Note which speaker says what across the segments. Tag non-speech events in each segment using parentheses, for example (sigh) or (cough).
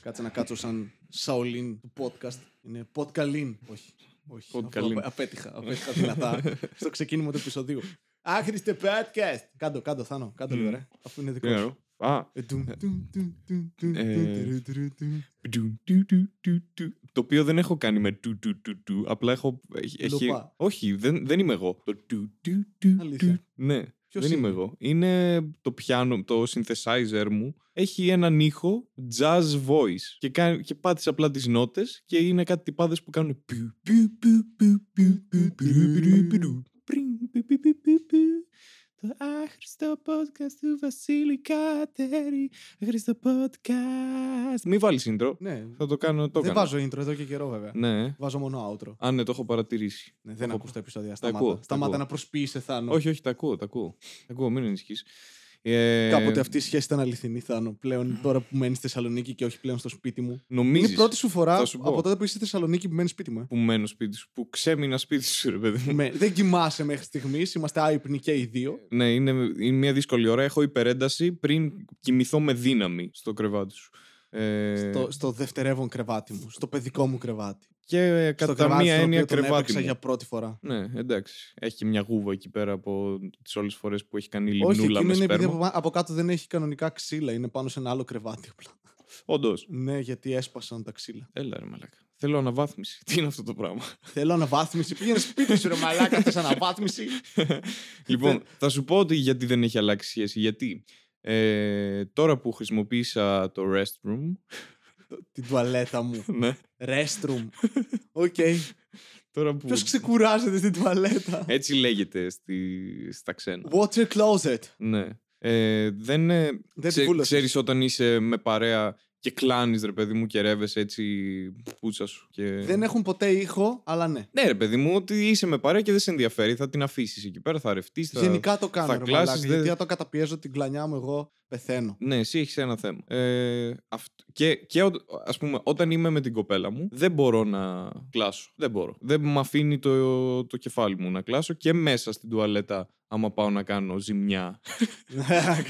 Speaker 1: Κάτσε να κάτσω σαν Σαολίν του podcast. Είναι podcalin. Όχι. Όχι.
Speaker 2: Podcalin.
Speaker 1: Αυτό απέ- Απέτυχα. Απέτυχα δυνατά (laughs) στο ξεκίνημα του επεισοδίου. Άχρηστε podcast. Κάντο, κάντο, Θάνο. Κάντο λίγο, ρε. Αφού είναι δικό
Speaker 2: Τι
Speaker 1: σου.
Speaker 2: εννοώ. Α,
Speaker 1: Ε, τουμ, τουμ, τουμ, τουμ, τουμ,
Speaker 2: Ε,
Speaker 1: τουμ, τουρου, τουρου, τουμ.
Speaker 2: Ντου, ντου, ντου, ντου, ντου. Το οποίο δεν έχω κάνει με του, του, του, του. Απλά έχω. Έχει, έχει-
Speaker 1: Λοπά.
Speaker 2: όχι, δεν, δεν είμαι εγώ. Το του, του, του,
Speaker 1: Αλήθεια.
Speaker 2: του. Ναι,
Speaker 1: Ποιος
Speaker 2: δεν είμαι
Speaker 1: είναι?
Speaker 2: εγώ. Είναι το πιάνο, το synthesizer μου. Έχει έναν ήχο jazz voice. Και, κάνει, και πάτησε απλά τις νότες και είναι κάτι τυπάδες που κάνουν. Το άχρηστο podcast του Βασίλη Κατέρη. Άχρηστο podcast. Μην βάλεις intro.
Speaker 1: Ναι.
Speaker 2: Θα το κάνω, το
Speaker 1: Δεν
Speaker 2: έκανα.
Speaker 1: βάζω intro εδώ και καιρό, βέβαια.
Speaker 2: Ναι.
Speaker 1: Βάζω μόνο outro.
Speaker 2: Α, ναι, το έχω παρατηρήσει.
Speaker 1: Ναι, δεν
Speaker 2: Έχω-
Speaker 1: ακούς τα επεισόδια.
Speaker 2: Τα
Speaker 1: Σταμάτα.
Speaker 2: ακούω, τα
Speaker 1: Σταμάτα
Speaker 2: ακούω.
Speaker 1: να προσποιείσαι, Θάνο.
Speaker 2: Όχι, όχι, τα ακούω, τα ακούω. Τα ακούω, μην ανησυχείς. Ε,
Speaker 1: Κάποτε αυτή η σχέση ήταν αληθινή, Θάνο. Πλέον τώρα που μένεις στη Θεσσαλονίκη και όχι πλέον στο σπίτι μου.
Speaker 2: Νομίζεις
Speaker 1: Είναι η πρώτη σου φορά
Speaker 2: Θα σου πω.
Speaker 1: από τότε που είσαι στη Θεσσαλονίκη που μένεις σπίτι μου. ε.
Speaker 2: που μένω σπίτι σου, που ξέμεινα σπίτι σου, ρε παιδί μου.
Speaker 1: Με- δεν κοιμάσαι μέχρι στιγμής. Είμαστε άϊπνοι και οι δύο.
Speaker 2: ναι, είναι, είναι μια δύσκολη ώρα. Έχω υπερένταση πριν κοιμηθώ με δύναμη στο κρεβάτι σου. Ε,
Speaker 1: Στο, στο δευτερεύον κρεβάτι μου. Στο παιδικό μου κρεβάτι.
Speaker 2: Και ε,
Speaker 1: στο
Speaker 2: κατά
Speaker 1: κρεβάτι
Speaker 2: μία
Speaker 1: στο
Speaker 2: έννοια
Speaker 1: οποίο τον
Speaker 2: κρεβάτι
Speaker 1: έπαιξα
Speaker 2: μου.
Speaker 1: για πρώτη φορά.
Speaker 2: Ναι, εντάξει. Έχει και μια γούβα εκεί πέρα από τις όλες τις φορές που έχει κάνει
Speaker 1: Όχι,
Speaker 2: λιμνούλα
Speaker 1: εκείνο
Speaker 2: με
Speaker 1: είναι επειδή
Speaker 2: σπέρμα.
Speaker 1: από, από κάτω δεν έχει κανονικά ξύλα. Είναι πάνω σε ένα άλλο κρεβάτι απλά.
Speaker 2: Όντως.
Speaker 1: ναι, γιατί έσπασαν τα ξύλα.
Speaker 2: Έλα, ρε μαλάκα. Θέλω αναβάθμιση. (laughs) Τι είναι αυτό το πράγμα;
Speaker 1: Θέλω αναβάθμιση. Πήγαινε σπίτι σου, ρε μαλάκα, θες αναβάθμιση. (laughs)
Speaker 2: λοιπόν, θα σου πω ότι γιατί δεν έχει αλλάξει σχέση. Γιατί; Ε, τώρα που χρησιμοποίησα το restroom.
Speaker 1: Την τουαλέτα μου. (laughs)
Speaker 2: ναι,
Speaker 1: Restroom. (laughs) Οκ.
Speaker 2: τώρα που.
Speaker 1: Ποιος ξεκουράζεται στην τουαλέτα;
Speaker 2: Έτσι λέγεται στη, στα ξένα.
Speaker 1: Water closet.
Speaker 2: Ναι. Ε, δεν ε,
Speaker 1: Δεν
Speaker 2: ξέ,
Speaker 1: τη βούλωσες.
Speaker 2: ξέρεις όταν είσαι με παρέα και κλάνεις ρε παιδί μου και ρεύεσαι έτσι πούτσα σου. Και...
Speaker 1: Δεν έχουν ποτέ ήχο, αλλά ναι.
Speaker 2: Ναι ρε παιδί μου ότι είσαι με παρέα και δεν σε ενδιαφέρει θα την αφήσεις εκεί πέρα, θα ρευτείς. Θα...
Speaker 1: Γενικά το κάνω.
Speaker 2: θα
Speaker 1: ρε
Speaker 2: κλάσεις,
Speaker 1: μαλάκα,
Speaker 2: δεν-
Speaker 1: Γιατί αν το καταπιέζω την κλανιά μου, εγώ πεθαίνω.
Speaker 2: Ναι, εσύ έχεις ένα θέμα. Ε, αυτ- Και, και ο- ας πούμε, όταν είμαι με την κοπέλα μου, δεν μπορώ να κλάσω. Δεν μπορώ. Δεν με αφήνει το, το κεφάλι μου να κλάσω και μέσα στην τουαλέτα, άμα πάω να κάνω ζημιά.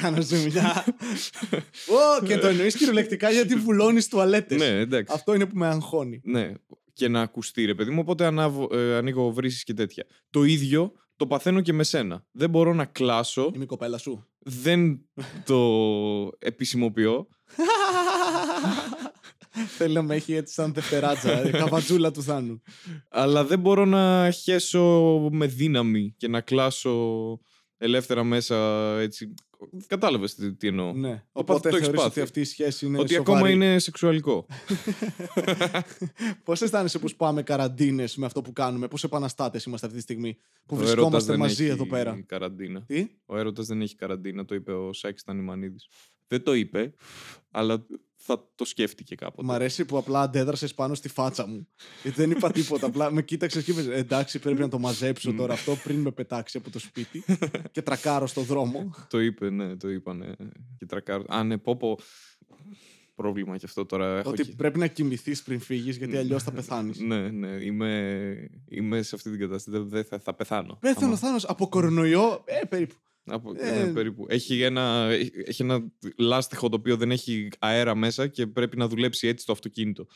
Speaker 1: κάνω ζημιά. (laughs) Ω, και το εννοείς κυριολεκτικά γιατί βουλώνεις τουαλέτες.
Speaker 2: ναι, εντάξει.
Speaker 1: Αυτό είναι που με αγχώνει.
Speaker 2: Ναι, και να ακουστεί ρε παιδί μου, οπότε ανάβω, ε, ανοίγω βρύσεις και τέτοια. Το ίδιο το παθαίνω και με σένα. Δεν μπορώ να κλάσω,
Speaker 1: Είμαι η κοπέλα σου.
Speaker 2: δεν το επισημοποιώ. (laughs)
Speaker 1: Θέλει να με έχει έτσι σαν δευτεράτζα, ε, καβατζούλα του Θάνου.
Speaker 2: Αλλά δεν μπορώ να χέσω με δύναμη και να κλάσω ελεύθερα μέσα έτσι. Κατάλαβες τι, τι εννοώ.
Speaker 1: Ναι.
Speaker 2: Το
Speaker 1: Οπότε
Speaker 2: πάθ- το έχεις
Speaker 1: θεωρείς
Speaker 2: πάθει.
Speaker 1: ότι αυτή η σχέση είναι
Speaker 2: Ότι
Speaker 1: σοβαρή.
Speaker 2: ακόμα είναι σεξουαλικό. (laughs)
Speaker 1: Πώς αισθάνεσαι που σπάμε καραντίνες με αυτό που κάνουμε, πόσο επαναστάτες είμαστε αυτή τη στιγμή που
Speaker 2: Ο έρωτας
Speaker 1: βρισκόμαστε
Speaker 2: δεν
Speaker 1: μαζί
Speaker 2: έχει
Speaker 1: εδώ πέρα;
Speaker 2: Καραντίνα.
Speaker 1: Τι;
Speaker 2: Ο έρωτας δεν έχει καραντίνα, το είπε ο Σάκης Τανιμανίδης. Δεν το είπε, αλλά θα το σκέφτηκε κάποτε.
Speaker 1: Μ' αρέσει που απλά αντέδρασες πάνω στη φάτσα μου. Γιατί δεν είπα τίποτα. Απλά με κοίταξες και είπες, Εντάξει, πρέπει να το μαζέψω τώρα αυτό πριν με πετάξει από το σπίτι και τρακάρω στο δρόμο.
Speaker 2: Το είπε, ναι, το είπανε. Και τρακάρω. Α, ναι, πω, πω. Πρόβλημα και αυτό τώρα. Έχω
Speaker 1: Ότι
Speaker 2: και-
Speaker 1: πρέπει να κοιμηθείς πριν φύγεις, γιατί αλλιώς θα πεθάνεις.
Speaker 2: Ναι, ναι, είμαι, είμαι σε αυτή την κατάσταση. Δεν δεν θα, θα πεθάνω.
Speaker 1: Πέθανε ο
Speaker 2: Άμα-
Speaker 1: Θάνος από κορονοϊό. Ε, περίπου.
Speaker 2: Από,
Speaker 1: Ε.
Speaker 2: ναι, περίπου. Έχει ένα, έχει ένα λάστιχο το οποίο δεν έχει αέρα μέσα και πρέπει να δουλέψει έτσι το αυτοκίνητο.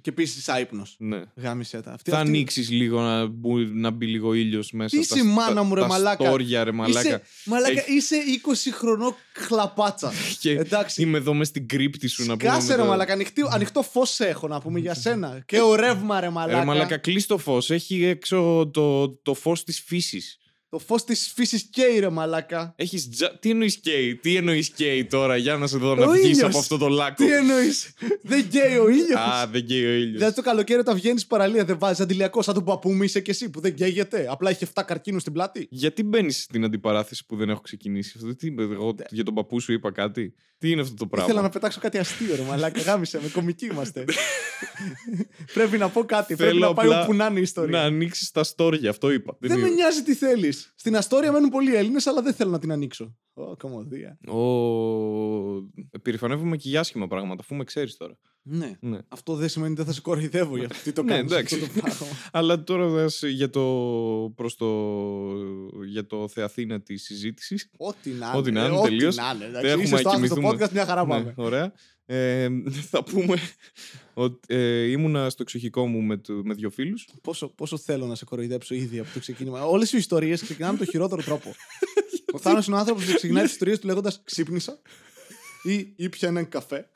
Speaker 1: Και επίσης άϊπνος.
Speaker 2: Ναι.
Speaker 1: Γάμισε τα. Αυτή,
Speaker 2: Θα
Speaker 1: αυτή-
Speaker 2: ανοίξεις λίγο να, μπου- να μπει λίγο ήλιος μέσα.
Speaker 1: Τι
Speaker 2: τα-
Speaker 1: είσαι μάνα
Speaker 2: τα-
Speaker 1: μου, ρε
Speaker 2: τα
Speaker 1: μαλάκα.
Speaker 2: στόρια, ρε μαλάκα.
Speaker 1: Είσαι, μαλάκα,
Speaker 2: Έχει-
Speaker 1: είσαι 20 χρονών χλαπάτσα. (laughs)
Speaker 2: Και
Speaker 1: Εντάξει.
Speaker 2: είμαι εδώ μες στην κρύπτη σου να πούμε.
Speaker 1: Κάσε
Speaker 2: με
Speaker 1: ρε
Speaker 2: το-
Speaker 1: μαλάκα, ανοιχτή, ανοιχτό φως έχω να πούμε για σένα. (laughs) Και ο ρεύμα ρε μαλάκα.
Speaker 2: Ρε μαλάκα, κλείς το φως. Έχει έξω το, το φως της φύσης.
Speaker 1: Το φως της φύσης καίει ρε μαλάκα.
Speaker 2: Έχεις τζα... Τι εννοείς καίει, τι εννοείς καίει τώρα, για να σε δω να
Speaker 1: Ο
Speaker 2: βγεις
Speaker 1: ήλιος.
Speaker 2: από αυτό το λάκκο.
Speaker 1: Τι εννοείς; δεν καίει ο ήλιος.
Speaker 2: Α, δεν καίει ο ήλιος.
Speaker 1: Δηλαδή το καλοκαίρι όταν βγαίνεις παραλία δεν βάζεις αντιλιακό σαν τον παππού μου είσαι και εσύ που δεν καίγεται. Απλά έχει 7 καρκίνου στην πλάτη.
Speaker 2: Γιατί μπαίνεις στην αντιπαράθεση που δεν έχω ξεκινήσει; Αυτό, τι είπε, εγώ για τον παππού σου είπα κάτι. Τι είναι αυτό το πράγμα;
Speaker 1: Ήθελα να πετάξω κάτι αστείο, ρε Μαλάκα. Γάμισε με, κομικοί είμαστε. (laughs) πρέπει να πω κάτι.
Speaker 2: Θέλω
Speaker 1: πρέπει να πάει
Speaker 2: απλά
Speaker 1: όπου να είναι η ιστορία.
Speaker 2: Να ανοίξεις τα στόρια, αυτό είπα.
Speaker 1: Δεν με
Speaker 2: είναι-
Speaker 1: νοιάζει τι θέλεις. Στην Αστόρια μένουν πολλοί Έλληνες, αλλά δεν θέλω να την ανοίξω. Ω, κομμωδία.
Speaker 2: Ω, Επιρρυφανεύομαι και για άσχημα πράγματα, αφού με ξέρεις τώρα.
Speaker 1: Ναι.
Speaker 2: Ναι.
Speaker 1: Αυτό δεν σημαίνει ότι δεν θα σε κοροϊδεύω για αυτό. Τι το
Speaker 2: Ναι,
Speaker 1: κάνεις
Speaker 2: εντάξει.
Speaker 1: αυτό το πράγμα. (laughs)
Speaker 2: Αλλά τώρα δες για το, προς το, για το Θεαθήνα της συζήτησης.
Speaker 1: Ό,τι να
Speaker 2: Ό,τι
Speaker 1: είναι.
Speaker 2: να είναι,
Speaker 1: ό,τι
Speaker 2: τελείως.
Speaker 1: να είναι, εντάξει.
Speaker 2: Δεν
Speaker 1: Είσαι
Speaker 2: έχουμε
Speaker 1: στο άχρηστο
Speaker 2: κοιμηθούμε.
Speaker 1: Podcast, μια χαρά πάμε.
Speaker 2: Ναι, ωραία. Ε, θα πούμε ότι ε, ήμουνα στο εξοχικό μου με, το, με δύο φίλους.
Speaker 1: Πόσο, πόσο θέλω να σε κοροϊδέψω ήδη από το ξεκίνημα. Όλες οι ιστορίες ξεκινάνε με το χειρότερο τρόπο. ο Θάνος είναι ο άνθρωπος που ξεκινάει τις ιστορίες του λέγοντας Ξύπνησα ή ήπια έναν καφέ.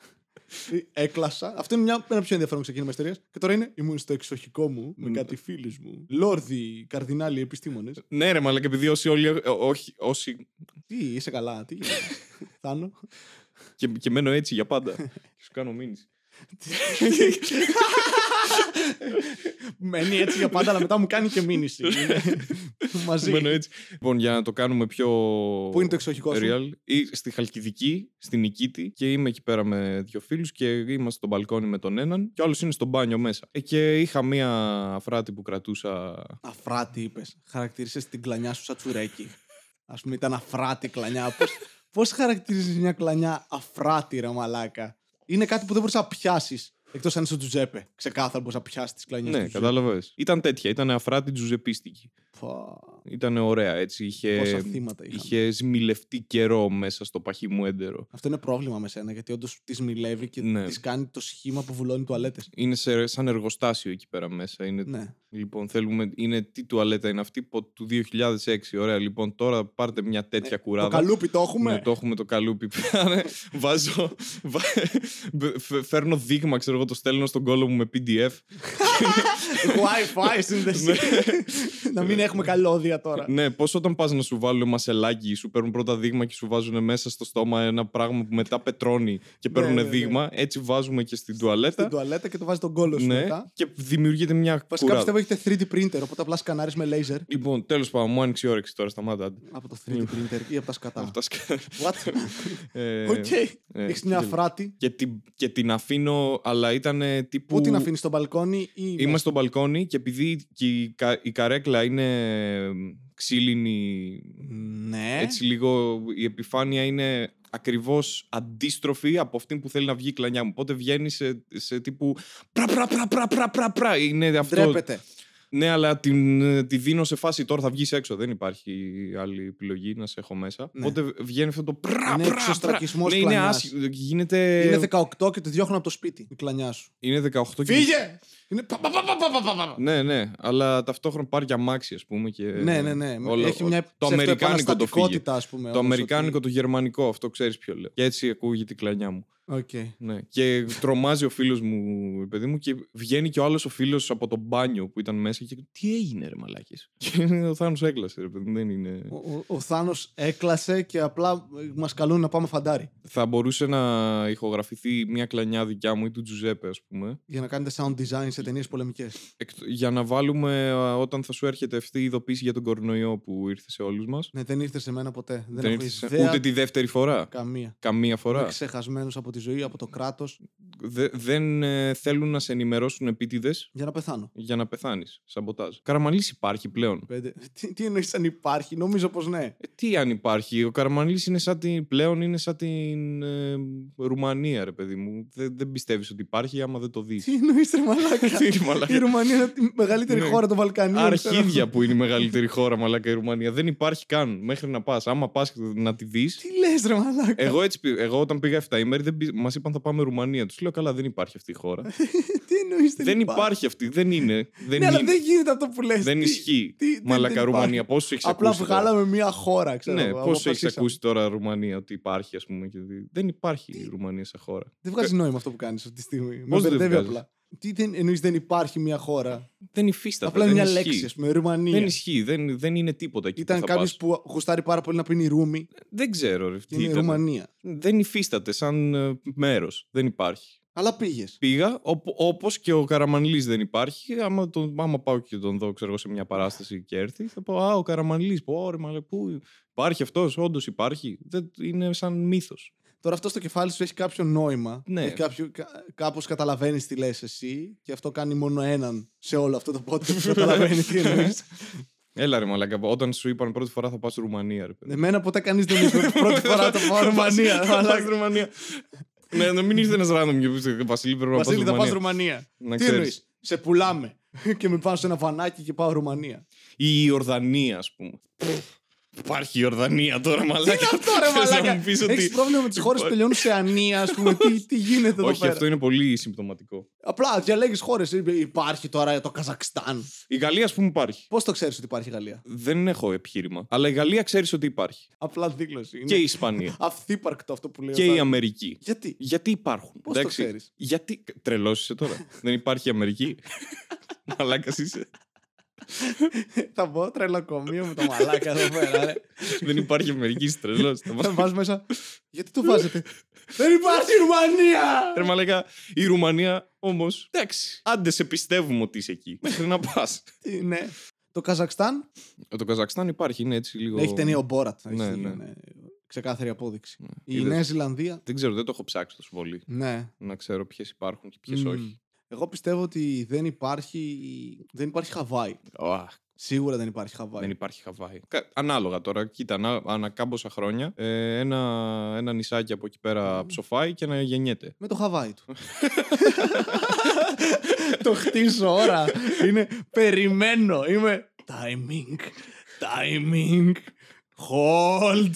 Speaker 1: Ή έκλασα. Αυτό είναι μια, ένα πιο ενδιαφέρον ξεκίνημα ιστορίας. Και τώρα είναι ήμουν στο εξοχικό μου με κάτι φίλους μου. Λόρδοι, καρδινάλοι, επιστήμονες.
Speaker 2: Ναι ρε μαλάκα, επειδή όσοι όλοι, ε, όχι, όσοι,
Speaker 1: Τι, είσαι καλά, τι γίνεται. (laughs) Θάνο;
Speaker 2: Και, και μένω έτσι για πάντα. (laughs) Και σου κάνω μήνυση. (laughs)
Speaker 1: Μένει έτσι για πάντα, αλλά μετά μου κάνει και μήνυση. Είναι (laughs) Μαζί.
Speaker 2: Μένω έτσι. Λοιπόν, για να το κάνουμε πιο.
Speaker 1: Πού είναι το εξοχικό σου;
Speaker 2: real, ή στη Χαλκιδική, στην Νικήτη, και είμαι εκεί πέρα με δύο φίλους και είμαστε στο μπαλκόνι με τον έναν, και ο άλλος είναι στο μπάνιο μέσα. Ε, και είχα μία αφράτη που κρατούσα.
Speaker 1: Αφράτη, είπες. Χαρακτήρισε την κλανιά σου σαν τσουρέκι. Α πούμε, ήταν αφράτη κλανιά. Πώς πώς χαρακτηρίζεις μια κλανιά αφράτη, ρε μαλάκα; Είναι κάτι που δεν μπορείς να πιάσεις. Εκτός αν είσαι ο Τζουζέπε. Ξεκάθαρα μπορεί να πιάσεις τις κλανιές
Speaker 2: Ναι, κατάλαβες. Ήταν τέτοια, ήταν αφράτη τζουζεπίστικη. Ήταν ωραία έτσι. Είχε,
Speaker 1: Πόσα θύματα είχαμε.
Speaker 2: είχε σμιλευτεί καιρό μέσα στο παχύ μου έντερο.
Speaker 1: Αυτό είναι πρόβλημα με σένα, γιατί όντως τη μιλεύει και
Speaker 2: Ναι.
Speaker 1: της κάνει το σχήμα που βουλώνει τουαλέτες.
Speaker 2: Είναι σε, σαν εργοστάσιο εκεί πέρα μέσα. Είναι,
Speaker 1: Ναι.
Speaker 2: Λοιπόν, θέλουμε. Είναι τι τουαλέτα είναι αυτή που- του 2006. Ωραία, λοιπόν, τώρα πάρτε μια τέτοια
Speaker 1: Το
Speaker 2: κουράδα.
Speaker 1: καλούπι το έχουμε.
Speaker 2: Ναι, το έχουμε το καλούπι. (laughs) Βάζω. βα- φε- Φέρνω δείγμα, ξέρω εγώ, το στέλνω στον κόλλο μου με PDF. (laughs)
Speaker 1: Wi-Fi σύνδεση. να μην έχουμε καλώδια τώρα.
Speaker 2: ναι, πώς όταν πας να σου βάλουν μασελάκι, σου παίρνουν πρώτα δείγμα και σου βάζουν μέσα στο στόμα ένα πράγμα που μετά πετρώνει και παίρνουν
Speaker 1: ναι, ναι.
Speaker 2: δείγμα. Έτσι βάζουμε και στην
Speaker 1: Στην
Speaker 2: τουαλέτα.
Speaker 1: τουαλέτα και το βάζει τον κόλλο σου
Speaker 2: Ναι,
Speaker 1: μετά.
Speaker 2: και δημιουργείται μια
Speaker 1: Βασικά
Speaker 2: κουράδα.
Speaker 1: πιστεύω έχετε 3D printer, οπότε απλά σκανάρεις με laser
Speaker 2: Λοιπόν, τέλος πάντων, μου άνοιξε η όρεξη τώρα, σταμάτα. άντε.
Speaker 1: από το 3D printer ή από τα σκατά.
Speaker 2: Αυτά σκα-
Speaker 1: What?
Speaker 2: Ε,
Speaker 1: Οκ.
Speaker 2: ε,
Speaker 1: Έχεις μια
Speaker 2: και-
Speaker 1: φράτη.
Speaker 2: Και την, και την αφήνω, αλλά ήταν τύπου.
Speaker 1: Πού την αφήνεις στο μπαλκόνι ή.
Speaker 2: Είμαι στο μπαλκόνι και επειδή και η, κα- η καρέκλα είναι ξύλινη,
Speaker 1: Ναι.
Speaker 2: έτσι λίγο η επιφάνεια είναι ακριβώς αντίστροφη από αυτή που θέλει να βγει η κλανιά μου. Οπότε βγαίνει σε, σε τύπου πρα πρα πρα πρα πρα πρα πρα. Είναι αυτό.
Speaker 1: Ντρέπεται.
Speaker 2: Ναι, αλλά την, ε, τη δίνω σε φάση τώρα θα βγεις έξω. Δεν υπάρχει άλλη επιλογή να σε έχω μέσα.
Speaker 1: Ναι.
Speaker 2: Οπότε βγαίνει αυτό το πρα
Speaker 1: Είναι
Speaker 2: πρα,
Speaker 1: εξωστρακισμός
Speaker 2: πρα. Ναι, είναι
Speaker 1: κλανιάς.
Speaker 2: άσχη- Γίνεται...
Speaker 1: Είναι 18 και τη διώχνουν από το σπίτι η κλανιά σου.
Speaker 2: Είναι 18 και...
Speaker 1: Φύγε! Είναι. πα, πα, πα, πα, πα, πα, πα.
Speaker 2: Ναι, ναι, αλλά ταυτόχρονα πάρει και αμάξι, ας πούμε. Και
Speaker 1: Ναι, ναι, ναι.
Speaker 2: όλα-
Speaker 1: Έχει μια
Speaker 2: το αμερικάνικο το φύγε.
Speaker 1: ψευτοεπαναστατικότητα, ας πούμε.
Speaker 2: Το
Speaker 1: όμως,
Speaker 2: αμερικάνικο,
Speaker 1: ότι-
Speaker 2: το γερμανικό, αυτό ξέρεις ποιο λέω. Και έτσι ακούγεται η κλανιά μου.
Speaker 1: Οκ.
Speaker 2: Ναι. Και τρομάζει ο φίλος μου, παιδί μου, και βγαίνει και ο άλλος ο φίλος από το μπάνιο που ήταν μέσα και τι έγινε, ρε μαλάκα. (laughs) Και ο Θάνος έκλασε, ρε παιδί μου, δεν είναι.
Speaker 1: Ο, ο, ο Θάνος έκλασε και απλά μας καλούν να πάμε φαντάρι.
Speaker 2: Θα μπορούσε να ηχογραφηθεί μια κλανιά δικιά μου ή του Τζουζέπε, ας πούμε.
Speaker 1: Για να κάνετε sound design σε ταινίες πολεμικές.
Speaker 2: Εκτ- Για να βάλουμε α, όταν θα σου έρχεται αυτή η ειδοποίηση για τον κορονοϊό που ήρθε σε όλους μας.
Speaker 1: Ναι, δεν ήρθε σε μένα ποτέ. Δεν,
Speaker 2: Δεν
Speaker 1: έχω
Speaker 2: ήρθε σε-
Speaker 1: ιδέα
Speaker 2: ούτε τη δεύτερη φορά;
Speaker 1: καμία.
Speaker 2: Καμία φορά;
Speaker 1: Είμαι ξεχασμένος από τη ζωή, από το κράτος,
Speaker 2: Δε- δεν ε, θέλουν να σε ενημερώσουν επίτηδες;
Speaker 1: Για να πεθάνω.
Speaker 2: για να πεθάνεις. Σαμποτάζ. Καραμαλής υπάρχει πλέον.
Speaker 1: Πέντε. (laughs) Τι, τι εννοείς αν υπάρχει, νομίζω πως ναι.
Speaker 2: Ε, τι αν υπάρχει; Ο Καραμαλής είναι σαν την. πλέον είναι σαν την ε, Ρουμανία, ρε παιδί μου. Δεν, δεν πιστεύεις ότι υπάρχει άμα δεν το δεις.
Speaker 1: Τι εννοείς, ρε Μαλάκα.
Speaker 2: Τι, μαλάκα;
Speaker 1: Η Ρουμανία είναι η μεγαλύτερη
Speaker 2: Ναι.
Speaker 1: χώρα των Βαλκανίων. ξέρω.
Speaker 2: Αρχίδια που είναι η μεγαλύτερη χώρα, μαλάκα η Ρουμανία. Δεν υπάρχει καν μέχρι να πας. Άμα πας να τη δεις.
Speaker 1: Τι λες, ρε Μαλάκα.
Speaker 2: Εγώ, έτσι, πη- εγώ όταν πήγα 7 ημέρε μας είπαν θα πάμε Ρουμανία. Τους λέω καλά, δεν υπάρχει αυτή η χώρα. (laughs)
Speaker 1: τι εννοείς,
Speaker 2: δεν υπάρχει αυτή. Δεν είναι. Δεν,
Speaker 1: Ναι, αλλά
Speaker 2: είναι,
Speaker 1: δεν γίνεται αυτό που λες.
Speaker 2: δεν ισχύει.
Speaker 1: τι- δεν-
Speaker 2: Μαλακα
Speaker 1: δεν
Speaker 2: Ρουμανία.
Speaker 1: υπάρχει.
Speaker 2: Πόσο έχεις
Speaker 1: Απλά
Speaker 2: ακούσει. τώρα;
Speaker 1: βγάλαμε μία χώρα, ξέρω
Speaker 2: Ναι,
Speaker 1: εγώ,
Speaker 2: πώ έχεις
Speaker 1: αποφασίσαμε.
Speaker 2: ακούσει τώρα Ρουμανία ότι υπάρχει, ας πούμε. Και... ότι- Δεν υπάρχει η Ρουμανία σαν χώρα.
Speaker 1: Δεν βγάζει νόημα αυτό που κάνεις αυτή τη στιγμή. Με
Speaker 2: Πώς δεν
Speaker 1: μπερδεύει
Speaker 2: βγάζει;
Speaker 1: Απλά. Τι δεν εννοείς δεν υπάρχει μία χώρα;
Speaker 2: Δεν υφίσταται.
Speaker 1: Απλά είναι
Speaker 2: δεν
Speaker 1: μια
Speaker 2: ισχύει.
Speaker 1: λέξη, ας πούμε, Ρουμανία.
Speaker 2: Δεν ισχύει. Δεν, δεν είναι τίποτα εκεί.
Speaker 1: Ήταν
Speaker 2: που θα
Speaker 1: κάποιος
Speaker 2: πας.
Speaker 1: που γουστάρει πάρα πολύ να πίνει ρούμι
Speaker 2: Δεν ξέρω. Ρε,
Speaker 1: και
Speaker 2: τι
Speaker 1: είναι
Speaker 2: ήταν.
Speaker 1: Ρουμανία.
Speaker 2: Δεν υφίσταται σαν μέρος. Δεν υπάρχει.
Speaker 1: Αλλά πήγες.
Speaker 2: Πήγα, όπως και ο Καραμανλής δεν υπάρχει. Άμα, τον, άμα πάω και τον δω ξέρω, εγώ, σε μια παράσταση και έρθει, θα πω Α, ο Καραμανλής. Πω, ωραία, μα πού υπάρχει αυτός, όντως υπάρχει. Δεν, είναι σαν μύθος.
Speaker 1: Τώρα αυτό στο κεφάλι σου έχει κάποιο νόημα.
Speaker 2: Ναι.
Speaker 1: Έχει κάποιο, κα, κάπως καταλαβαίνεις τι λες εσύ και αυτό κάνει μόνο έναν σε όλο αυτό το podcast που καταλαβαίνει τι εννοείς. (laughs)
Speaker 2: Έλα ρε μαλάκα, όταν σου είπαν πρώτη φορά θα πας στη Ρουμανία ρε παιδί.
Speaker 1: Εμένα ποτέ κανείς δεν είπε πρώτη φορά το πάω Ρουμανία.
Speaker 2: Θα πας στη Ρουμανία. Ναι, να μην ήρθε ένας random και πει Βασίλη, πρέπει να πας
Speaker 1: Βασίλη, θα πα
Speaker 2: Ρουμανία.
Speaker 1: Ρουμανία.
Speaker 2: Να
Speaker 1: Τι εννοείς,
Speaker 2: ξέρεις.
Speaker 1: σε πουλάμε. (laughs) και με πάω σε ένα βανάκι και πάω Ρουμανία.
Speaker 2: Ή η Ορδανία, ας πούμε. Υπάρχει η Ορδανία τώρα, μαλάκα.
Speaker 1: Τι είναι αυτό, ρε
Speaker 2: Θες να
Speaker 1: μαλάκα.
Speaker 2: μου πεις ότι-
Speaker 1: Έχεις πρόβλημα με τις χώρες που
Speaker 2: Υπάρχει.
Speaker 1: τελειώνουν σε ανία, ας πούμε. τι, τι γίνεται εδώ
Speaker 2: Όχι,
Speaker 1: πέρα;
Speaker 2: αυτό είναι πολύ συμπτωματικό.
Speaker 1: Απλά διαλέγεις χώρες. Υπάρχει τώρα το Καζακστάν.
Speaker 2: Η Γαλλία, ας πούμε, υπάρχει.
Speaker 1: Πώς το ξέρεις ότι υπάρχει η Γαλλία;
Speaker 2: Δεν έχω επιχείρημα. Αλλά η Γαλλία ξέρεις ότι υπάρχει.
Speaker 1: Απλά δήλωση. Είναι
Speaker 2: Και η Ισπανία. (laughs)
Speaker 1: αυθύπαρκτο αυτό που λέει.
Speaker 2: και
Speaker 1: ο
Speaker 2: η
Speaker 1: Θάνος.
Speaker 2: Αμερική.
Speaker 1: Γιατί;
Speaker 2: Γιατί υπάρχουν.
Speaker 1: Πώς το
Speaker 2: εντάξει.
Speaker 1: ξέρεις;
Speaker 2: Γιατί. Τρελώσει τώρα. (laughs) Δεν υπάρχει η Αμερική. (laughs) Μαλάκας είσαι.
Speaker 1: Θα πω τρελοκομείο με το μαλάκα εδώ πέρα. ρε.
Speaker 2: Δεν υπάρχει η Αμερική, είσαι τρελός. Θα
Speaker 1: Θα
Speaker 2: μας-
Speaker 1: βάζεις μέσα. Γιατί το βάζετε; Δεν υπάρχει Ρουμανία!
Speaker 2: Ρε μαλάκα, η Ρουμανία όμως. Εντάξει. Άντε σε πιστεύουμε ότι είσαι εκεί. Μέχρι να πας.
Speaker 1: Τι, Ναι. Το Καζακστάν;
Speaker 2: Το Καζακστάν υπάρχει, είναι έτσι λίγο.
Speaker 1: έχει ταινία ο Μπόρατ.
Speaker 2: Ναι,
Speaker 1: Έχει,
Speaker 2: ναι.
Speaker 1: ναι. Ξεκάθαρη απόδειξη. Η
Speaker 2: Είδες.
Speaker 1: Νέα Ζηλανδία;
Speaker 2: Δεν ξέρω, δεν το έχω ψάξει τόσο πολύ.
Speaker 1: Ναι.
Speaker 2: Να ξέρω ποιες υπάρχουν και ποιες
Speaker 1: Μμμ.
Speaker 2: όχι.
Speaker 1: Εγώ πιστεύω ότι δεν υπάρχει, δεν υπάρχει Χαβάη.
Speaker 2: Ω,
Speaker 1: Σίγουρα δεν υπάρχει Χαβάη.
Speaker 2: δεν υπάρχει Χαβάη. Κα- Ανάλογα τώρα. Κοίτα, ανά, ανά κάμποσα χρόνια ε, ένα, ένα νησάκι από εκεί πέρα ψοφάει και να γεννιέται.
Speaker 1: Με το Χαβάη του. (laughs) το χτίζω ώρα. Είναι περιμένω. Είμαι timing. Timing. Hold.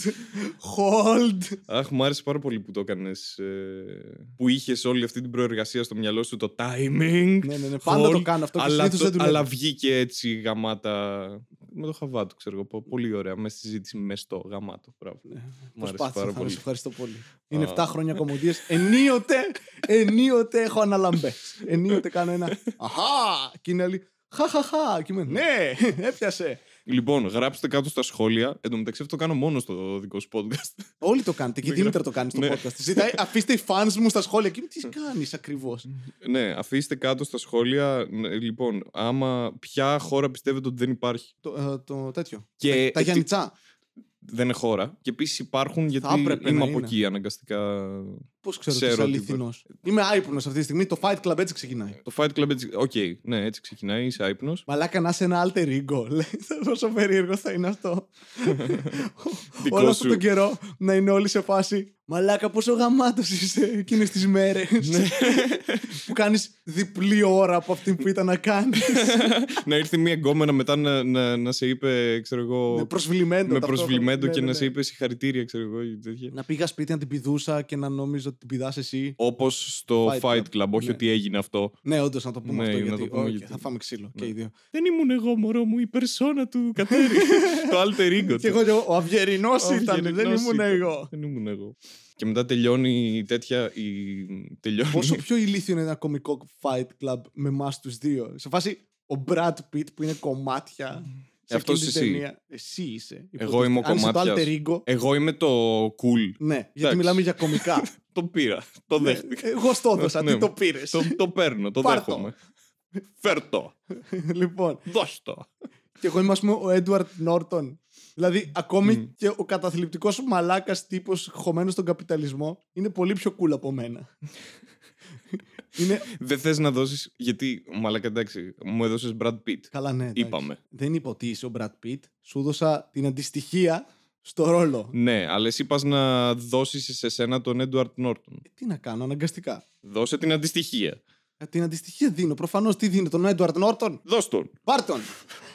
Speaker 1: Hold.
Speaker 2: Αχ, μου άρεσε πάρα πολύ που το έκανες. που είχες όλη αυτή την προεργασία στο μυαλό σου το timing.
Speaker 1: Ναι, ναι, ναι. Πάντα το
Speaker 2: hold,
Speaker 1: κάνω αυτό και
Speaker 2: αλλά,
Speaker 1: συνήθως
Speaker 2: το-
Speaker 1: δεν δουλεύει.
Speaker 2: αλλά βγήκε έτσι γαμάτα. Με το χαβάτο, ξέρω εγώ. πο- Πολύ ωραία. Μέσα στη συζήτηση μες στο γαμάτο. Μπράβο. Μου άρεσε
Speaker 1: Προσπάθησα,
Speaker 2: πάρα
Speaker 1: Θάνο,
Speaker 2: πολύ.
Speaker 1: σε ευχαριστώ πολύ. Είναι
Speaker 2: Α.
Speaker 1: 7 χρόνια κομμωδίες. Ενίοτε, ενίοτε έχω αναλαμπέ. Ενίοτε κάνω ένα (laughs) Αχά! Και είναι άλλοι Χαχαχά! Και είμαι Ναι, έπιασε.
Speaker 2: Λοιπόν, γράψτε κάτω στα σχόλια. Εν τω μεταξύ αυτό το κάνω μόνο στο δικό σου podcast.
Speaker 1: Όλοι το κάνετε. (laughs) Και η
Speaker 2: Δεν
Speaker 1: Δήμητρα το κάνει στο
Speaker 2: Ναι.
Speaker 1: podcast. Ζητάει, αφήστε οι fans μου στα σχόλια. Και τι (laughs) κάνεις ακριβώς;
Speaker 2: ναι, αφήστε κάτω στα σχόλια. ναι, Λοιπόν, άμα ποια χώρα πιστεύετε ότι δεν υπάρχει.
Speaker 1: Το, ε, το τέτοιο.
Speaker 2: Και
Speaker 1: τα, τα
Speaker 2: τι-
Speaker 1: Γιαννιτσά.
Speaker 2: Δεν είναι χώρα. Και επίσης υπάρχουν γιατί
Speaker 1: έπρεπε
Speaker 2: είμαι
Speaker 1: να
Speaker 2: από
Speaker 1: είναι.
Speaker 2: εκεί αναγκαστικά.
Speaker 1: Πώς ξέρω,
Speaker 2: Ξέρω
Speaker 1: ότι είσαι
Speaker 2: ότι
Speaker 1: αληθινό. Είμαι άυπνος αυτή τη στιγμή. Το Fight Club έτσι ξεκινάει.
Speaker 2: Το Fight Club έτσι. Οκ, ναι, έτσι ξεκινάει. Είσαι άυπνος.
Speaker 1: Μαλάκα να είσαι ένα alter ego. (laughs) Λέει, πόσο περίεργο θα είναι αυτό. (laughs)
Speaker 2: Δικό
Speaker 1: Όλο αυτόν
Speaker 2: σου.
Speaker 1: τον καιρό να είναι όλοι σε φάση. Μαλάκα, πόσο γαμάτος είσαι εκείνες τις μέρες.
Speaker 2: Ναι. (laughs)
Speaker 1: που κάνεις διπλή ώρα από αυτή που ήταν να κάνεις.
Speaker 2: να ήρθε μια γκόμενα μετά να, να, να σε είπε, ξέρω εγώ.
Speaker 1: με προσβλημέντο.
Speaker 2: με
Speaker 1: ταυτόχρονα.
Speaker 2: προσβλημέντο
Speaker 1: Ναι,
Speaker 2: και
Speaker 1: ναι,
Speaker 2: να
Speaker 1: ναι.
Speaker 2: σε είπε συγχαρητήρια, ξέρω εγώ. ή τέτοια.
Speaker 1: Να πήγα σπίτι να την πηδούσα και να νόμιζα ότι την πηδάς εσύ.
Speaker 2: Όπως στο
Speaker 1: Fight
Speaker 2: Fight,
Speaker 1: Club.
Speaker 2: Club, όχι
Speaker 1: Ναι.
Speaker 2: ότι έγινε αυτό.
Speaker 1: Ναι, όντως να το πούμε
Speaker 2: Ναι,
Speaker 1: αυτό.
Speaker 2: να
Speaker 1: Γιατί,
Speaker 2: το πούμε
Speaker 1: όχι,
Speaker 2: γιατί.
Speaker 1: θα φάμε ξύλο και
Speaker 2: Ναι.
Speaker 1: οι δύο.
Speaker 2: Δεν ήμουν εγώ, μωρό μου, η περσόνα του (laughs) Κατέρι. το alter ego.
Speaker 1: Και
Speaker 2: του.
Speaker 1: εγώ, και εγώ, ο Αυγερινός
Speaker 2: Ο
Speaker 1: ήταν, δεν
Speaker 2: Αυγερινός
Speaker 1: ήμουν
Speaker 2: ήταν.
Speaker 1: εγώ.
Speaker 2: Δεν ήμουν εγώ. Και μετά τελειώνει η τέτοια. Η... Τελειώνει.
Speaker 1: Πόσο πιο ηλίθιο είναι ένα κωμικό fight club με εμάς τους δύο. Σε φάση ο Brad Pitt που είναι κομμάτια. Σε
Speaker 2: αυτός
Speaker 1: εκείνη την
Speaker 2: εσύ.
Speaker 1: ταινία. Εσύ είσαι.
Speaker 2: Εγώ είμαι ο
Speaker 1: Αν είσαι το
Speaker 2: κομμάτιας.
Speaker 1: alter ego.
Speaker 2: Εγώ είμαι το cool.
Speaker 1: Ναι, γιατί
Speaker 2: Εντάξει.
Speaker 1: μιλάμε για κωμικά. (laughs)
Speaker 2: Το πήρα. Το
Speaker 1: Ναι,
Speaker 2: δέχτηκα.
Speaker 1: Εγώ στο έδωσα.
Speaker 2: Ναι.
Speaker 1: Τι το πήρες;
Speaker 2: το, το παίρνω, το
Speaker 1: Πάρ' το.
Speaker 2: δέχομαι. Φέρ το. (laughs)
Speaker 1: λοιπόν,
Speaker 2: Δώσ' το.
Speaker 1: και εγώ είμαι ας πούμε ο Έντουαρτ Νόρτον. Δηλαδή, ακόμη
Speaker 2: Μμ.
Speaker 1: και ο καταθλιπτικός μαλάκας τύπος χωμένος στον καπιταλισμό είναι πολύ πιο cool από μένα. (laughs) είναι.
Speaker 2: Δεν θες να δώσεις. Γιατί, μαλάκα εντάξει, μου έδωσες Brad Pitt.
Speaker 1: Καλά, ναι. εντάξει.
Speaker 2: Είπαμε.
Speaker 1: Δεν είπα ότι είσαι ο Brad Pitt. Σου έδωσα την αντιστοιχία στο ρόλο.
Speaker 2: Ναι, αλλά εσύ πας να δώσεις σε σένα τον Edward Norton.
Speaker 1: Ε, τι να κάνω, αναγκαστικά.
Speaker 2: Δώσε την αντιστοιχία.
Speaker 1: Ε, την αντιστοιχία δίνω. Προφανώς τι δίνω, τον Έντουαρτ Νόρτον.
Speaker 2: Δώσ' τον.
Speaker 1: Πάρ' τον.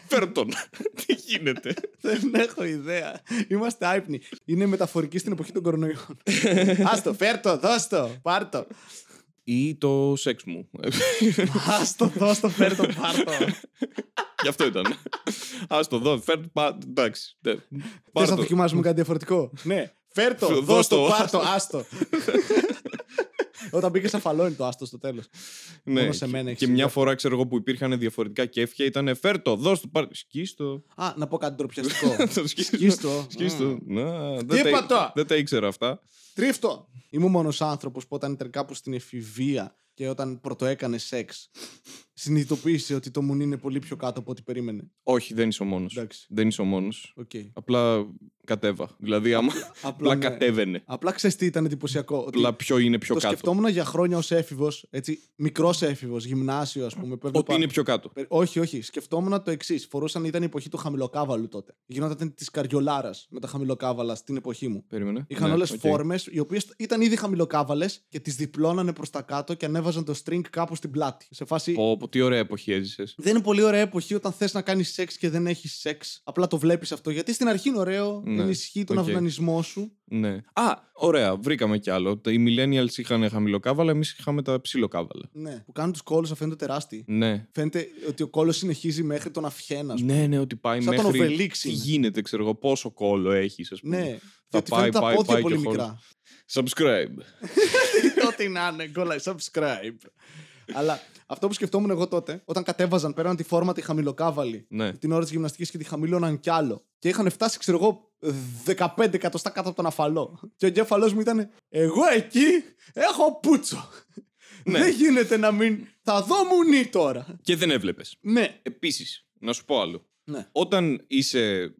Speaker 2: Φέρ τον. (laughs) Τι γίνεται; (laughs)
Speaker 1: Δεν έχω ιδέα. Είμαστε άϊπνοι. Είναι μεταφορική στην εποχή των κορονοϊών. (laughs) Άστο, φέρ το, δώσ' το, πάρ' το.
Speaker 2: Ή το σεξ μου.
Speaker 1: Άστο, δώσ' το, φέρ το, πάρ' το.
Speaker 2: Γι' αυτό ήταν. Α το δω. Φέρ το. πα- Εντάξει. ναι.
Speaker 1: Θες
Speaker 2: Πάρ'
Speaker 1: να
Speaker 2: το.
Speaker 1: δοκιμάσουμε κάτι διαφορετικό; Ναι, φέρ το,
Speaker 2: Δώσ'
Speaker 1: δώσ' το,
Speaker 2: το,
Speaker 1: πάρ' το, άστο. Όταν μπήκες αφαλώνει το άστο στο τέλος.
Speaker 2: Ναι.
Speaker 1: Μόνο σε μένα
Speaker 2: Και-
Speaker 1: έχεις
Speaker 2: Και μια
Speaker 1: ιδέα.
Speaker 2: φορά ξέρω εγώ που υπήρχαν διαφορετικά κέφια ήταν φέρ το. Δώσ' το. πάρ' Σκίστο.
Speaker 1: Α, να πω κάτι ντροπιαστικό. (laughs)
Speaker 2: Το σκίστο.
Speaker 1: Σκίστο.
Speaker 2: Σκίστο.
Speaker 1: Μμ.
Speaker 2: Να,
Speaker 1: Τι
Speaker 2: δεν τα-
Speaker 1: είπα το;
Speaker 2: Δεν τα ήξερα αυτά.
Speaker 1: Τρίφτο. Ήμουν μόνος άνθρωπος που όταν ήταν κάπου στην εφηβεία και όταν πρωτοέκανε σεξ, συνειδητοποίησε ότι το μουνί είναι πολύ πιο κάτω από ό,τι περίμενε.
Speaker 2: Όχι, δεν είσαι ο μόνος.
Speaker 1: Εντάξει.
Speaker 2: Δεν είσαι ο μόνος.
Speaker 1: Οκ.
Speaker 2: Απλά κατέβα. Δηλαδή, άμα. Απλά
Speaker 1: ναι.
Speaker 2: κατέβαινε.
Speaker 1: Απλά ξέρεις τι ήταν εντυπωσιακό. Ότι
Speaker 2: Απλά ποιο είναι πιο
Speaker 1: το
Speaker 2: κάτω.
Speaker 1: σκεφτόμουν για χρόνια ως έφηβος, έτσι, μικρός έφηβος, γυμνάσιο, ας πούμε. που
Speaker 2: Ότι
Speaker 1: έβλεπα-
Speaker 2: είναι πιο κάτω.
Speaker 1: Πε- Όχι, όχι. Σκεφτόμουν το εξής. Φορούσαν, ήταν η εποχή του χαμηλοκάβαλου τότε. Γινόταν της καριολάρας με τα χαμηλοκάβαλα στην εποχή μου.
Speaker 2: Περίμενε.
Speaker 1: Είχαν
Speaker 2: Ναι,
Speaker 1: όλες
Speaker 2: οκ.
Speaker 1: φόρμες, οι οποίες ήταν ήδη χαμηλοκάβαλες και τις διπλώνανε προς τα κάτω και ανέβαζαν το string κάπου στην πλάτη. Σε φάση.
Speaker 2: Πω, πω, τι ωραία εποχή έζησες.
Speaker 1: Δεν είναι πολύ ωραία εποχή όταν θες να κάνεις σεξ και δεν έχεις σεξ. Απλά το βλέπεις αυτό. Γιατί στην αρχή είναι ωραίο,
Speaker 2: Ναι,
Speaker 1: ενισχύει τον
Speaker 2: οκ.
Speaker 1: αυνανισμό σου.
Speaker 2: Ναι. Α, ωραία, βρήκαμε κι άλλο. Τα- Οι millennials είχαν χαμηλοκάβαλα, εμείς είχαμε τα ψηλοκάβαλα.
Speaker 1: Ναι. Που κάνουν τους κώλους να φαίνονται τεράστιοι.
Speaker 2: Ναι.
Speaker 1: Φαίνεται ότι ο κώλος συνεχίζει μέχρι τον αυχένα. ας πούμε.
Speaker 2: Ναι, ναι, ότι πάει
Speaker 1: Σαν τον
Speaker 2: μέχρι.
Speaker 1: Οβελίξ
Speaker 2: Τι
Speaker 1: είναι.
Speaker 2: γίνεται, ξέρω εγώ, πόσο κώλο έχεις, ας πούμε.
Speaker 1: Ναι.
Speaker 2: Θα
Speaker 1: Γιατί
Speaker 2: πάει,
Speaker 1: φαίνεται τα
Speaker 2: πάει,
Speaker 1: πόδια
Speaker 2: πάει
Speaker 1: πολύ
Speaker 2: και χωρίς.
Speaker 1: μικρά.
Speaker 2: Subscribe. (laughs)
Speaker 1: Ό,τι να είναι, κόλλάει subscribe. Αλλά αυτό που σκεφτόμουν εγώ τότε, όταν κατέβαζαν, πέραν τη φόρμα τη χαμηλοκάβαλη,
Speaker 2: Ναι.
Speaker 1: την ώρα της γυμναστικής και τη χαμηλώναν κι άλλο. Και είχαν φτάσει, ξέρω εγώ, 15 εκατοστά κάτω από τον αφαλό. Και ο εγκέφαλός μου ήταν, Εγώ εκεί έχω πούτσο.
Speaker 2: Ναι.
Speaker 1: Δεν γίνεται να μην. Θα δω μουνί τώρα.
Speaker 2: Και δεν έβλεπες.
Speaker 1: Ναι.
Speaker 2: Επίσης, να σου πω άλλο.
Speaker 1: ναι.
Speaker 2: Όταν είσαι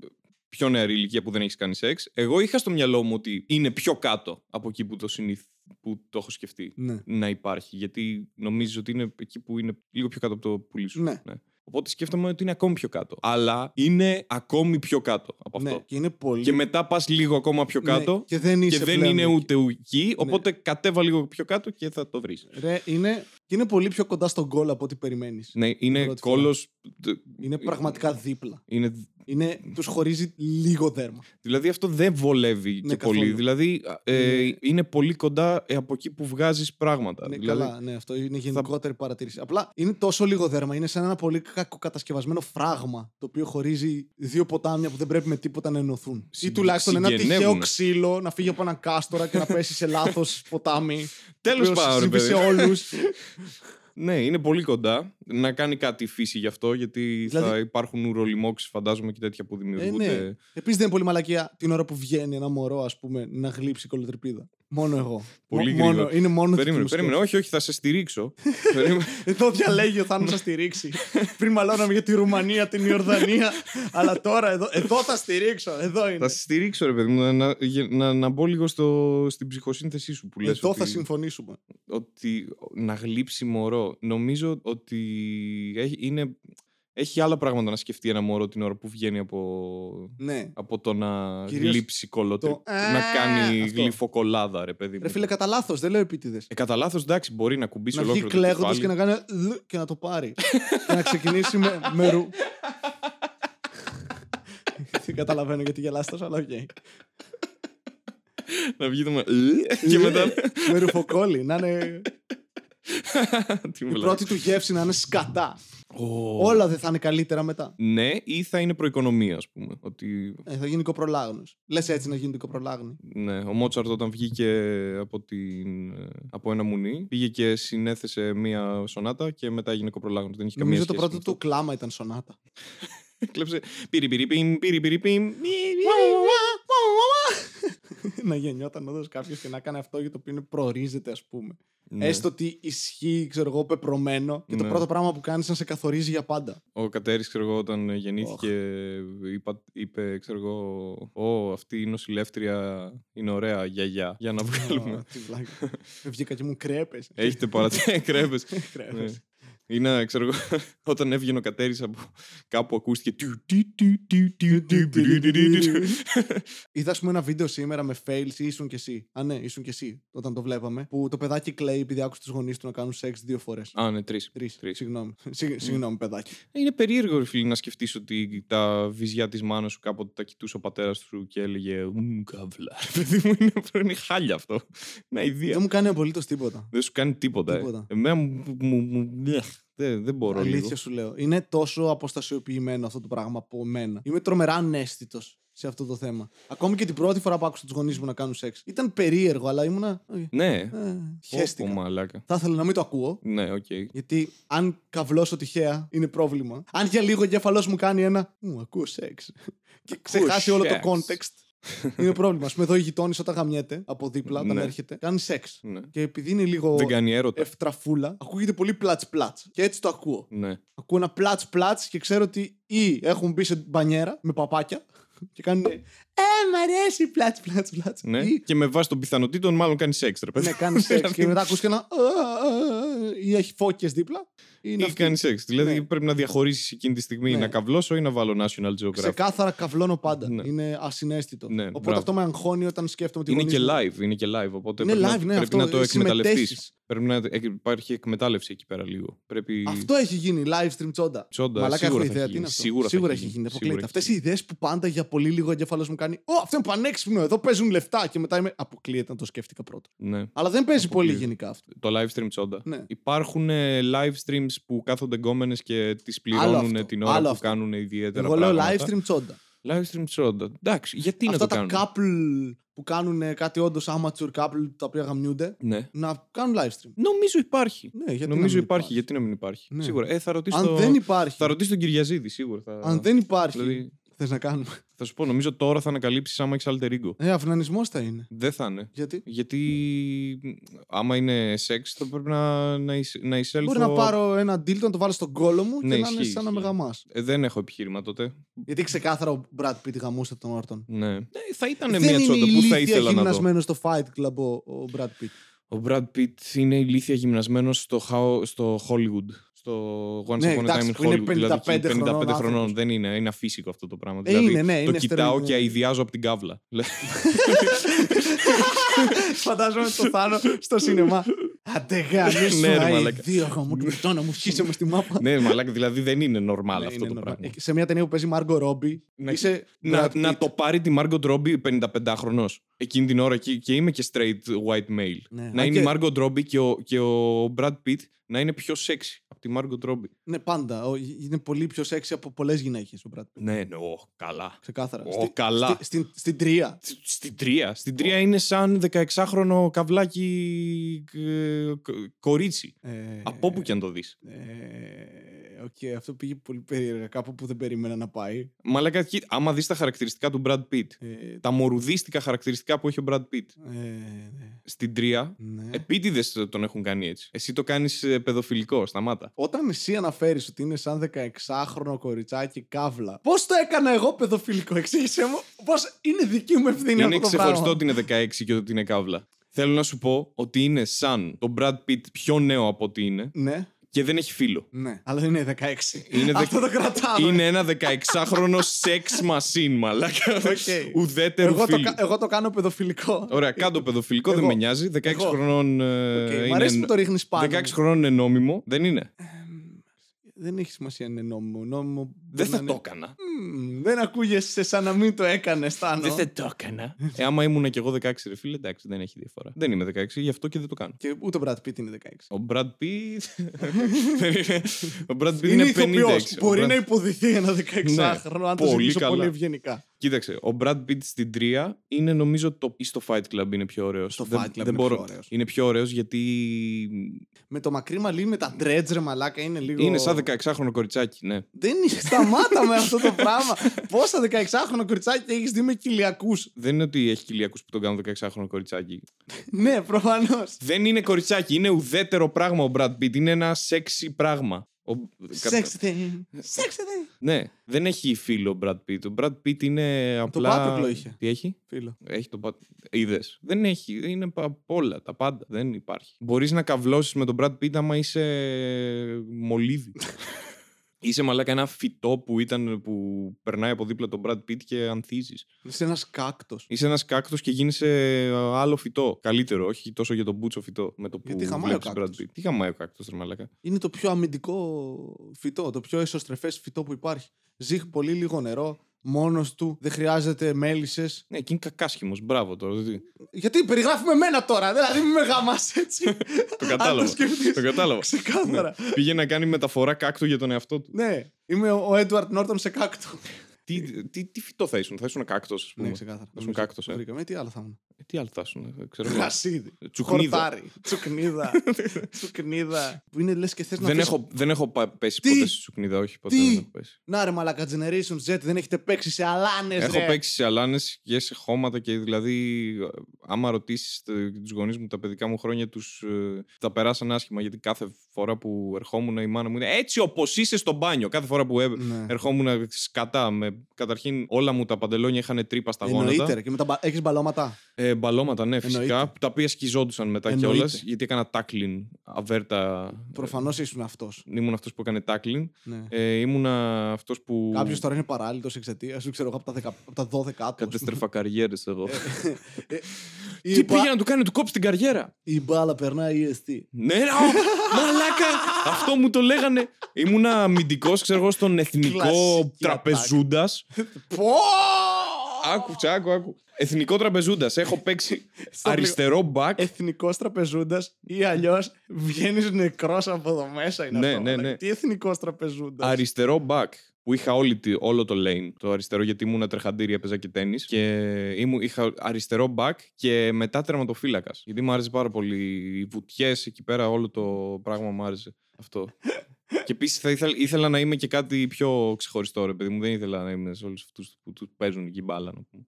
Speaker 2: πιο νεαρή ηλικία που δεν έχεις κάνει σεξ, εγώ είχα στο μυαλό μου ότι είναι πιο κάτω από εκεί που το, συνηθ... που το έχω σκεφτεί
Speaker 1: Ναι.
Speaker 2: να υπάρχει. Γιατί νομίζω ότι είναι εκεί που είναι λίγο πιο κάτω από το πουλί σου.
Speaker 1: Ναι.
Speaker 2: Οπότε σκέφτομαι ότι είναι ακόμη πιο κάτω. Αλλά είναι ακόμη πιο κάτω από αυτό.
Speaker 1: ναι. Και είναι πολύ.
Speaker 2: Και μετά πας λίγο ακόμα πιο
Speaker 1: Ναι,
Speaker 2: κάτω.
Speaker 1: Και δεν, είσαι
Speaker 2: και δεν
Speaker 1: πλέον
Speaker 2: είναι
Speaker 1: εκεί.
Speaker 2: ούτε εκεί. Οπότε κατέβα λίγο πιο κάτω και θα το βρεις.
Speaker 1: Ρε, είναι, και είναι πολύ πιο κοντά στον γκολ από ό,τι περιμένεις.
Speaker 2: Ναι, είναι
Speaker 1: Πρώτη φορά.
Speaker 2: κόλος.
Speaker 1: Είναι πραγματικά δίπλα.
Speaker 2: Είναι...
Speaker 1: Είναι, τους χωρίζει λίγο δέρμα.
Speaker 2: Δηλαδή αυτό δεν βολεύει
Speaker 1: Ναι,
Speaker 2: και
Speaker 1: καθόλου.
Speaker 2: πολύ. Δηλαδή ε,
Speaker 1: Ναι.
Speaker 2: είναι πολύ κοντά ε, από εκεί που βγάζεις πράγματα.
Speaker 1: Ναι,
Speaker 2: δηλαδή,
Speaker 1: καλά, ναι, αυτό είναι γενικότερη παρατήρηση. Απλά είναι τόσο λίγο δέρμα. Είναι σαν ένα πολύ κακοκατασκευασμένο φράγμα το οποίο χωρίζει δύο ποτάμια που δεν πρέπει με τίποτα να ενωθούν. Ή
Speaker 2: Συ-
Speaker 1: τουλάχιστον ένα τυχαίο
Speaker 2: συγγενεύουνε.
Speaker 1: ξύλο να φύγει από έναν κάστορα και να πέσει σε λάθος ποτάμι. (laughs)
Speaker 2: Τέλος
Speaker 1: ο οποίος
Speaker 2: πάντων, ρε
Speaker 1: συμβεί
Speaker 2: παιδί.
Speaker 1: σε όλους. (laughs)
Speaker 2: Ναι, είναι πολύ κοντά. Να κάνει κάτι η φύση γι' αυτό, γιατί θα
Speaker 1: Δηλαδή-
Speaker 2: υπάρχουν ουρολιμόξει, φαντάζομαι και τέτοια που
Speaker 1: ε,
Speaker 2: δημιουργούνται.
Speaker 1: ναι. Επίσης δεν είναι πολύ μαλακία την ώρα που βγαίνει ένα μωρό, ας πούμε, να γλύψει κολοτρυπίδα. Μόνο εγώ.
Speaker 2: Πολύ
Speaker 1: Μο- μόνο,
Speaker 2: γρήγορα.
Speaker 1: είναι μόνος δική
Speaker 2: Περίμενε,
Speaker 1: μου
Speaker 2: περίμενε.
Speaker 1: σκέψη.
Speaker 2: Όχι, όχι, θα σε στηρίξω. (laughs) περίμενε.
Speaker 1: Εδώ διαλέγει ο Θάνος να στηρίξει. Πριν μαλώναμε για τη Ρουμανία, την Ιορδανία. αλλά τώρα εδώ, εδώ θα στηρίξω. Εδώ είναι.
Speaker 2: θα σε στηρίξω, ρε παιδί μου, να, να, για- να, να μπω λίγο στο, στην ψυχοσύνθεσή σου που λες
Speaker 1: Εδώ
Speaker 2: ότι,
Speaker 1: θα συμφωνήσουμε.
Speaker 2: ότι να γλύψει μωρό. Νομίζω ότι έχει, είναι, έχει άλλα πράγματα να σκεφτεί ένα μωρό την ώρα που βγαίνει από,
Speaker 1: Ναι.
Speaker 2: από το να
Speaker 1: Κυρίως
Speaker 2: γλύψει κολότρι.
Speaker 1: το
Speaker 2: Να
Speaker 1: «Α»,
Speaker 2: κάνει
Speaker 1: αυτό.
Speaker 2: γλυφοκολάδα, ρε παιδί μου.
Speaker 1: Ρε φίλε, κατά λάθος, δεν λέω επίτηδες.
Speaker 2: Ε, κατά λάθος, εντάξει, μπορεί να κουμπίσει
Speaker 1: Να βγει
Speaker 2: ολόκληρο το
Speaker 1: κλαίγοντας
Speaker 2: κεφάλι.
Speaker 1: και να κάνει. λ και να το πάρει. και να ξεκινήσει με, με ρου. Δεν καταλαβαίνω γιατί γελάς τόσο, αλλά οκ.
Speaker 2: να βγει το με... και μετά...
Speaker 1: με ρουφοκόλλη. Να είναι. (laughs)
Speaker 2: Τι
Speaker 1: η
Speaker 2: μου
Speaker 1: πρώτη του γεύση να είναι σκατά.
Speaker 2: Ω.
Speaker 1: Όλα δεν θα είναι καλύτερα μετά.
Speaker 2: Ναι, ή θα είναι προοικονομία, ας πούμε. Ότι
Speaker 1: Ε, θα γίνει κοπρολάγνος. Λες έτσι να γίνει κοπρολάγνη.
Speaker 2: ναι, ο Μότσαρτ όταν βγήκε από, την, ε, από ένα μουνί, πήγε και συνέθεσε μία σονάτα και μετά έγινε κοπρολάγνος. Δεν είχε καμία
Speaker 1: Νομίζω το
Speaker 2: σχέση
Speaker 1: πρώτο
Speaker 2: με
Speaker 1: του κλάμα ήταν σονάτα.
Speaker 2: αυτό. (laughs) Κλέψε πίρι πίρι πιμ, πίρι πίρι πιμ. (laughs)
Speaker 1: να γεννιόταν όντω κάποιος και να κάνει αυτό για το οποίο είναι προορίζεται, ας πούμε.
Speaker 2: Ναι.
Speaker 1: Έστω ότι ισχύει, ξέρω εγώ, πεπρωμένο και το
Speaker 2: Ναι.
Speaker 1: πρώτο πράγμα που κάνεις είναι να σε καθορίζει για πάντα.
Speaker 2: Ο Κατέρης, ξέρω εγώ, όταν γεννήθηκε, είπα, είπε, ξέρω εγώ, Ω, αυτή η νοσηλεύτρια είναι ωραία, γιαγιά. Για να βγάλουμε.
Speaker 1: Α, τι βλάκα. Βγήκα και μου κρέπε.
Speaker 2: Έχετε παρατηρήσει (laughs) (laughs) κρέπες. Ή να, ξέρω εγώ, όταν έβγαινε ο Κατέρης από κάπου ακούστηκε...
Speaker 1: Είδα, ας πούμε, ένα βίντεο σήμερα με fails ή ήσουν και εσύ. Α, ναι, ήσουν και εσύ, όταν το βλέπαμε. Που το παιδάκι κλαίει επειδή άκουσε τους γονείς του να κάνουν σεξ δύο φορές.
Speaker 2: Α, ναι,
Speaker 1: τρεις.
Speaker 2: Τρεις,
Speaker 1: συγγνώμη. Συγγνώμη, παιδάκι.
Speaker 2: Είναι περίεργο, φίλε, να σκεφτείς ότι τα βυζιά της μάνας σου κάποτε τα κοιτούσε ο πατέρας του και έλεγε «Μμμ. Παιδί μου, είναι χάλια αυτό.
Speaker 1: Δεν μου κάνει απολύτως τίποτα.
Speaker 2: Δεν σου κάνει τίποτα. Εμένα μου μου- μου- μπλεχ. Δεν, δεν μπορώ λίγο.
Speaker 1: Αλήθεια σου λέω. Είναι τόσο αποστασιοποιημένο αυτό το πράγμα από μένα. Είμαι τρομερά αναίσθητος σε αυτό το θέμα. Ακόμη και την πρώτη φορά που άκουσα τους γονείς μου να κάνουν σεξ. Ήταν περίεργο, αλλά ήμουνα. «OK,
Speaker 2: Ναι.
Speaker 1: ε,
Speaker 2: Πω,
Speaker 1: Χέστηκα.
Speaker 2: πω, μαλάκα.
Speaker 1: Θα ήθελα να μην το ακούω.
Speaker 2: Ναι, οκ.
Speaker 1: Γιατί αν καυλώσω τυχαία είναι πρόβλημα. Αν για λίγο ο εγκέφαλός μου κάνει ένα. Μου ακούω σεξ. και ξεχάσει όλο το
Speaker 2: σεξ.
Speaker 1: context. Είναι πρόβλημα. Α πούμε, εδώ η γειτόνι όταν γαμιέται από δίπλα, όταν
Speaker 2: Ναι.
Speaker 1: έρχεται, κάνει σεξ.
Speaker 2: Ναι.
Speaker 1: Και επειδή είναι λίγο
Speaker 2: Δεν κάνει έρωτα.
Speaker 1: ευτραφούλα, ακούγεται πολύ πλάτς πλάτς. Και έτσι το ακούω.
Speaker 2: Ναι.
Speaker 1: Ακούω ένα πλάτς πλάτς και ξέρω ότι ή έχουν μπει σε μπανιέρα με παπάκια και κάνουν. Ε, μ' αρέσει πλάτ πλάτ πλάτ.
Speaker 2: ναι.
Speaker 1: Ή
Speaker 2: Και με βάση των πιθανότητων, μάλλον κάνεις σεξ, ρε παιδί.
Speaker 1: ναι, κάνεις σεξ και μετά ακούς και ένα. ή έχει φώκες δίπλα. Είναι
Speaker 2: Ή
Speaker 1: αυτή.
Speaker 2: κάνεις σεξ. Δηλαδή
Speaker 1: Ναι.
Speaker 2: πρέπει να διαχωρίσεις εκείνη τη στιγμή
Speaker 1: Ναι.
Speaker 2: να καβλώσω ή να βάλω National Geographic.
Speaker 1: Ξεκάθαρα καβλώνω πάντα.
Speaker 2: Ναι.
Speaker 1: Είναι ασυναίσθητο.
Speaker 2: Ναι,
Speaker 1: Οπότε
Speaker 2: μπράβο.
Speaker 1: αυτό με αγχώνει όταν σκέφτομαι τη
Speaker 2: Είναι και
Speaker 1: γονείς μου.
Speaker 2: live, είναι και live. Οπότε
Speaker 1: Είναι
Speaker 2: πρέπει,
Speaker 1: live,
Speaker 2: να,
Speaker 1: ναι,
Speaker 2: πρέπει
Speaker 1: αυτό,
Speaker 2: να το εκμεταλλευτεί.
Speaker 1: συμμετέχεις.
Speaker 2: Πρέπει να ε, υπάρχει εκμετάλλευση εκεί πέρα λίγο. Πρέπει...
Speaker 1: Αυτό έχει γίνει, live stream τσόντα.
Speaker 2: Τσόντα,
Speaker 1: Μαλάκα έχω
Speaker 2: σίγουρα θα
Speaker 1: ιδέα
Speaker 2: έχει
Speaker 1: τι είναι
Speaker 2: γίνει.
Speaker 1: αυτό.
Speaker 2: Σίγουρα θα έχει
Speaker 1: έχει
Speaker 2: γίνει.
Speaker 1: γίνει.
Speaker 2: Σίγουρα
Speaker 1: Αποκλείεται.
Speaker 2: έχει
Speaker 1: Αυτές οι ιδέες που πάντα για πολύ λίγο ο εγκέφαλο μου κάνει. Ω, αυτό είναι πανέξυπνο. Εδώ παίζουν λεφτά. Και μετά είμαι. Αποκλείεται να το σκέφτηκα πρώτα.
Speaker 2: Ναι.
Speaker 1: Αλλά δεν παίζει πολύ
Speaker 2: Αποκλείεται.
Speaker 1: γενικά αυτό.
Speaker 2: Το live stream τσόντα.
Speaker 1: Ναι.
Speaker 2: Υπάρχουν ε, live streams που κάθονται γκόμενες και τις
Speaker 1: Άλλο
Speaker 2: πληρώνουν
Speaker 1: αυτό,
Speaker 2: την ώρα
Speaker 1: άλλο
Speaker 2: που
Speaker 1: αυτό.
Speaker 2: κάνουν ιδιαίτερα
Speaker 1: Εγώ λέω live
Speaker 2: πράγματα.
Speaker 1: stream τσόντα.
Speaker 2: Live stream τσόντα. Εντάξει, γιατί
Speaker 1: Αυτά
Speaker 2: να το
Speaker 1: τα
Speaker 2: κάνουν;
Speaker 1: couple που κάνουν κάτι όντως amateur couple τα οποία γαμνιούνται
Speaker 2: Ναι.
Speaker 1: να κάνουν live stream.
Speaker 2: Νομίζω υπάρχει.
Speaker 1: Ναι, γιατί να
Speaker 2: Νομίζω
Speaker 1: μην
Speaker 2: υπάρχει. Γιατί να μην υπάρχει;
Speaker 1: Ναι.
Speaker 2: Σίγουρα. Ε, θα ρωτήσω.
Speaker 1: Αν
Speaker 2: το...
Speaker 1: δεν υπάρχει.
Speaker 2: Θα ρωτήσω τον Κυριαζίδη, σίγουρα. Θα...
Speaker 1: Αν δεν υπάρχει.
Speaker 2: Δηλαδή,
Speaker 1: Θες να κάνουμε.
Speaker 2: θα σου πω, νομίζω τώρα θα ανακαλύψεις άμα έχεις alter ego.
Speaker 1: Ε, αυνανισμός θα είναι.
Speaker 2: Δεν θα είναι.
Speaker 1: Γιατί;
Speaker 2: Γιατί μ, άμα είναι σεξ θα πρέπει να, να, εισ- να εισέλθω...
Speaker 1: Μπορεί να πάρω ένα deal, να το βάλω στον κόλο μου
Speaker 2: Ναι,
Speaker 1: και να είναι
Speaker 2: ισχύει,
Speaker 1: σαν να με
Speaker 2: ισχύει.
Speaker 1: γαμάς.
Speaker 2: Ε, δεν έχω επιχείρημα τότε.
Speaker 1: Γιατί ξεκάθαρα ο Brad Pitt γαμούσε τον Όρτον.
Speaker 2: Ναι. Ε, θα ήταν
Speaker 1: Δεν
Speaker 2: μια
Speaker 1: είναι
Speaker 2: τσόντα που θα
Speaker 1: ηλίθια
Speaker 2: ήθελα να δω;
Speaker 1: γυμνασμένος στο Fight Club ο, ο Brad Pitt;
Speaker 2: Ο Brad Pitt είναι ηλίθια γυμνασμένος στο, How- στο Hollywood. Στο Once
Speaker 1: Ναι,
Speaker 2: Upon a
Speaker 1: εντάξει,
Speaker 2: Time in
Speaker 1: που είναι
Speaker 2: Hollywood. δηλαδή,
Speaker 1: 55
Speaker 2: 55
Speaker 1: χρονών
Speaker 2: χρονών.
Speaker 1: άνθρωπος.
Speaker 2: Δεν είναι. Είναι αφύσικο αυτό το πράγμα.
Speaker 1: Ε,
Speaker 2: δηλαδή,
Speaker 1: είναι, ναι,
Speaker 2: το
Speaker 1: είναι
Speaker 2: κοιτάω
Speaker 1: στερεο-
Speaker 2: και αειδιάζω από την κάβλα. (laughs)
Speaker 1: Φαντάζομαι το Θάνο στο σινεμά. Αντε γαμίσου,
Speaker 2: Ναι, ρε,
Speaker 1: αη,
Speaker 2: μαλάκα.
Speaker 1: δύο γαμού του να μου χύσουμε στη μάπα.
Speaker 2: ναι, μαλάκα, δηλαδή δεν είναι normal
Speaker 1: Ναι,
Speaker 2: αυτό
Speaker 1: είναι
Speaker 2: το
Speaker 1: normal.
Speaker 2: πράγμα.
Speaker 1: Ε, Σε μια ταινία που παίζει Μάργκο Ρόμπι,
Speaker 2: Να-
Speaker 1: είσαι
Speaker 2: Να,
Speaker 1: Brad
Speaker 2: να
Speaker 1: Pitt.
Speaker 2: το πάρει τη Margot Robbie 55χρονο. Εκείνη την ώρα και, και είμαι και straight white male.
Speaker 1: Ναι,
Speaker 2: να
Speaker 1: α,
Speaker 2: είναι η
Speaker 1: και-
Speaker 2: Margot Robbie και ο, και ο Brad Pitt να είναι πιο sexy από τη Margot Robbie.
Speaker 1: Ναι, πάντα. Ο- Είναι πολύ πιο σεξι από πολλές γυναίκες ο Brad Pitt.
Speaker 2: Ναι, ναι, ω, καλά.
Speaker 1: Ξεκάθαρα.
Speaker 2: Ω,
Speaker 1: Στη-
Speaker 2: καλά.
Speaker 1: στη- Στην στην τρία.
Speaker 2: Σ- Στην τρία. Στην τρία είναι σαν 16χρονο καβλάκι ε, κ- κορίτσι.
Speaker 1: Ε,
Speaker 2: Από όπου και αν το δεις.
Speaker 1: ε, Οκ, αυτό πήγε πολύ περίεργα. Κάπου που δεν περίμενα να πάει.
Speaker 2: Μαλάκα, κοί- άμα δεις τα χαρακτηριστικά του Brad Pitt,
Speaker 1: Ε,
Speaker 2: τα μωρουδίστικα χαρακτηριστικά που έχει ο Brad Pitt,
Speaker 1: ε, ναι.
Speaker 2: στην Τροία,
Speaker 1: ναι.
Speaker 2: επίτηδες τον έχουν κάνει έτσι. Εσύ το κάνεις ε, παιδοφιλικό, σταμάτα.
Speaker 1: Όταν εσύ αναφέρεις ότι είναι σαν 16χρονο κοριτσάκι καύλα, πώς το έκανα εγώ παιδοφιλικό, εξήγησέ μου. Πώς είναι δική μου ευθύνη
Speaker 2: Είναι
Speaker 1: αυτό το
Speaker 2: ξεχωριστό
Speaker 1: πράγμα;
Speaker 2: ότι είναι 16 και ότι είναι καύλα. Θέλω να σου πω ότι είναι σαν τον Brad Pitt πιο νέο από ότι είναι
Speaker 1: Ναι,
Speaker 2: και δεν έχει φίλο.
Speaker 1: ναι, αλλά είναι 16.
Speaker 2: Είναι δε-
Speaker 1: Αυτό το κρατάμε.
Speaker 2: Είναι ένα 16χρονο sex machine, μαλάκα. (laughs)
Speaker 1: Οκ.
Speaker 2: Ουδέτερου
Speaker 1: εγώ, το,
Speaker 2: φίλου.
Speaker 1: κα- εγώ το κάνω παιδοφιλικό.
Speaker 2: Ωραία, κάτω παιδοφιλικό, δεν
Speaker 1: Εγώ.
Speaker 2: με νοιάζει. 16
Speaker 1: Εγώ.
Speaker 2: χρονών ε,
Speaker 1: Οκ,
Speaker 2: είναι.
Speaker 1: Μ' αρέσει που το ρίχνεις πάνω.
Speaker 2: 16 χρονών είναι νόμιμο, δεν είναι.
Speaker 1: Δεν έχει σημασία αν είναι νόμιμο. νόμιμο
Speaker 2: Δεν
Speaker 1: μπορεί
Speaker 2: θα
Speaker 1: να
Speaker 2: το
Speaker 1: είναι-
Speaker 2: έκανα.
Speaker 1: Μμμ, Δεν ακούγεσαι σαν να μην το έκανες, Θάνο.
Speaker 2: Δεν θα το έκανα. Ε, άμα ήμουν κι εγώ 16, ρε φίλε, εντάξει, δεν έχει διαφορά. Δεν είμαι 16, γι' αυτό και δεν το κάνω.
Speaker 1: Και ούτε ο Brad Pitt είναι 16.
Speaker 2: Ο Brad Pitt. δεν (laughs) είναι- ο Brad Pitt
Speaker 1: Είναι
Speaker 2: είναι
Speaker 1: ηθοποιός.
Speaker 2: 56. Ο
Speaker 1: Μπορεί
Speaker 2: Brad-
Speaker 1: να υποδηθεί ένα 16χρονο, αν το
Speaker 2: πολύ
Speaker 1: ζητήσω
Speaker 2: καλά.
Speaker 1: πολύ ευγενικά.
Speaker 2: Κοίταξε, ο Brad Pitt στην 3 είναι νομίζω το. ή στο Fight Club είναι πιο ωραίος.
Speaker 1: Στο Fight Club είναι πιο ωραίος.
Speaker 2: Είναι πιο ωραίος γιατί.
Speaker 1: Με το μακρύ μαλλί, με τα dreads, ρε μαλάκα, είναι λίγο.
Speaker 2: Είναι σαν 16χρονο κοριτσάκι, ναι.
Speaker 1: Δεν είναι. Σταμάτα με αυτό το πράγμα. Πόσα 16χρονο κοριτσάκι έχεις δει με κοιλιακούς;
Speaker 2: Δεν είναι ότι έχει κοιλιακούς που τον κάνουν 16χρονο κοριτσάκι.
Speaker 1: ναι, προφανώς.
Speaker 2: Δεν είναι κοριτσάκι, είναι ουδέτερο πράγμα ο Brad Pitt. Είναι ένα sexy πράγμα. Ο...
Speaker 1: Sexy thing. Sexy thing.
Speaker 2: Ναι, δεν έχει φίλο ο Brad Pitt. Ο Brad Pitt είναι απλά.
Speaker 1: Πάτροκλο είχε.
Speaker 2: Τι έχει;
Speaker 1: Φίλο.
Speaker 2: Έχει το πάτ... Είδες. Δεν έχει. Είναι πα- απ' όλα. Τα πάντα. Δεν υπάρχει. Μπορείς να καυλώσει με τον Brad Pitt άμα είσαι μολύβι. (laughs) είσαι μαλάκα ένα φυτό που, ήταν, που περνάει από δίπλα τον Brad Pitt και ανθίζεις.
Speaker 1: Είσαι ένας κάκτος.
Speaker 2: Είσαι ένας κάκτος και γίνεσαι άλλο φυτό. Καλύτερο, όχι τόσο για τον μπούτσο φυτό. Με το που
Speaker 1: Γιατί χαμάει ο
Speaker 2: βλέπεις Brad
Speaker 1: κάκτος.
Speaker 2: Pitt. Τι χαμάει ο κάκτος, ρε μαλάκα.
Speaker 1: Είναι το πιο αμυντικό φυτό, το πιο εσωστρεφές φυτό που υπάρχει. Ζει πολύ λίγο νερό, μόνος του, δεν χρειάζεται μέλισσες.
Speaker 2: Ναι, και είναι κακάσχημος. Μπράβο τώρα. δηλαδή.
Speaker 1: Γιατί περιγράφουμε εμένα τώρα, δηλαδή μην με γάμα έτσι.
Speaker 2: Το κατάλαβα.
Speaker 1: Αν το σκεφτείς.
Speaker 2: Το κατάλαβα.
Speaker 1: Ξεκάθαρα.
Speaker 2: Πήγε να κάνει μεταφορά κάκτου για τον εαυτό του.
Speaker 1: Ναι, είμαι ο Έντουαρτ Νόρτον σε κάκτο.
Speaker 2: Τι, τι, τι φυτό θα ήσουν, θα ήσουν κάκτος, ας πούμε.
Speaker 1: Ναι, ξεκάθαρα.
Speaker 2: ήσουν
Speaker 1: Νομίζω
Speaker 2: κάκτος,
Speaker 1: το
Speaker 2: ε.
Speaker 1: βρήκαμε. Ε, Τι άλλο θα ήμουν;
Speaker 2: Ε, τι άλλο θα ήσουν, ε, ξέρω εγώ.
Speaker 1: Γρασίδι.
Speaker 2: Τσουκνίδα.
Speaker 1: Χορτάρι. Τσουκνίδα. (laughs) Τσουκνίδα. Που είναι λες και θες να
Speaker 2: Δεν
Speaker 1: αφήσεις-
Speaker 2: έχω, δεν έχω πα- πέσει
Speaker 1: Τι;
Speaker 2: ποτέ στη Τσουκνίδα, όχι ποτέ
Speaker 1: Τι;
Speaker 2: δεν έχω πέσει.
Speaker 1: Να ρε μαλακα Generation Z δεν έχετε παίξει σε αλάνες.
Speaker 2: Έχω παίξει σε αλάνες και σε χώματα και δηλαδή, ε, άμα ρωτήσεις τους γονείς μου τα παιδικά μου χρόνια, τους τα περάσαν άσχημα. Γιατί κάθε φορά που ερχόμουν η μάνα μου είναι έτσι όπως είσαι στο μπάνιο. Κάθε φορά που ε,
Speaker 1: Ναι.
Speaker 2: ερχόμουν σκατά. Με, καταρχήν όλα μου τα παντελόνια είχαν τρύπα στα
Speaker 1: Εννοείται.
Speaker 2: γόνατα.
Speaker 1: ρε. Και μετά έχεις μπαλώματα;
Speaker 2: Ε, μπαλώματα, ναι, φυσικά.
Speaker 1: Εννοείται.
Speaker 2: Τα οποία σκιζόντουσαν μετά
Speaker 1: Εννοείται.
Speaker 2: κιόλας. Γιατί έκανα τάκλιν αβέρτα.
Speaker 1: Προφανώς ήσουν αυτός.
Speaker 2: Ήμουν αυτός που έκανε τάκλιν.
Speaker 1: Ναι.
Speaker 2: Ε, ήμουνα αυτός που.
Speaker 1: Κάποιος τώρα είναι παράλληλος εξαιτίας σου, ξέρω εγώ, από τα, 10 από τα 12 άτομα.
Speaker 2: Κατέστρεφα καριέρες εγώ.
Speaker 1: Ε,
Speaker 2: Τι
Speaker 1: η, μπα-
Speaker 2: πήγε να του κάνει, του κόψει την καριέρα;
Speaker 1: η μπάλα περνάει EST.
Speaker 2: Ναι, ρε, ω, μαλάκα! Αυτό μου το λέγανε. Ήμουνα αμυντικός, ξέρω εγώ, στον εθνικό
Speaker 1: Κλασική
Speaker 2: τραπεζούντα.
Speaker 1: Πω!
Speaker 2: Άκου, άκου, άκου. Εθνικό τραπεζούντας. Έχω παίξει (laughs)
Speaker 1: Στο
Speaker 2: αριστερό μπακ.
Speaker 1: Εθνικός τραπεζούντας ή αλλιώς βγαίνεις νεκρός από εδώ μέσα. Είναι
Speaker 2: Ναι,
Speaker 1: αυτό,
Speaker 2: ναι,
Speaker 1: μαλάκα.
Speaker 2: ναι.
Speaker 1: Τι εθνικός τραπεζούντας;
Speaker 2: Αριστερό μπακ. Που είχα όλη, τη- όλο το lane. Το αριστερό γιατί ήμουν τρεχαντήρι, έπαιζα και τέννη. Και ήμου, είχα αριστερό μπακ και μετά τερματοφύλακας. Γιατί μου άρεσε πάρα πολύ. Οι βουτιές εκεί πέρα, όλο το πράγμα μου άρεσε. Αυτό. (laughs) και επίσης θα ήθελα, ήθελα να είμαι και κάτι πιο ξεχωριστό, ρε παιδί μου. Δεν ήθελα να είμαι σε όλους αυτούς που τους παίζουν εκεί μπάλα. να πούμε.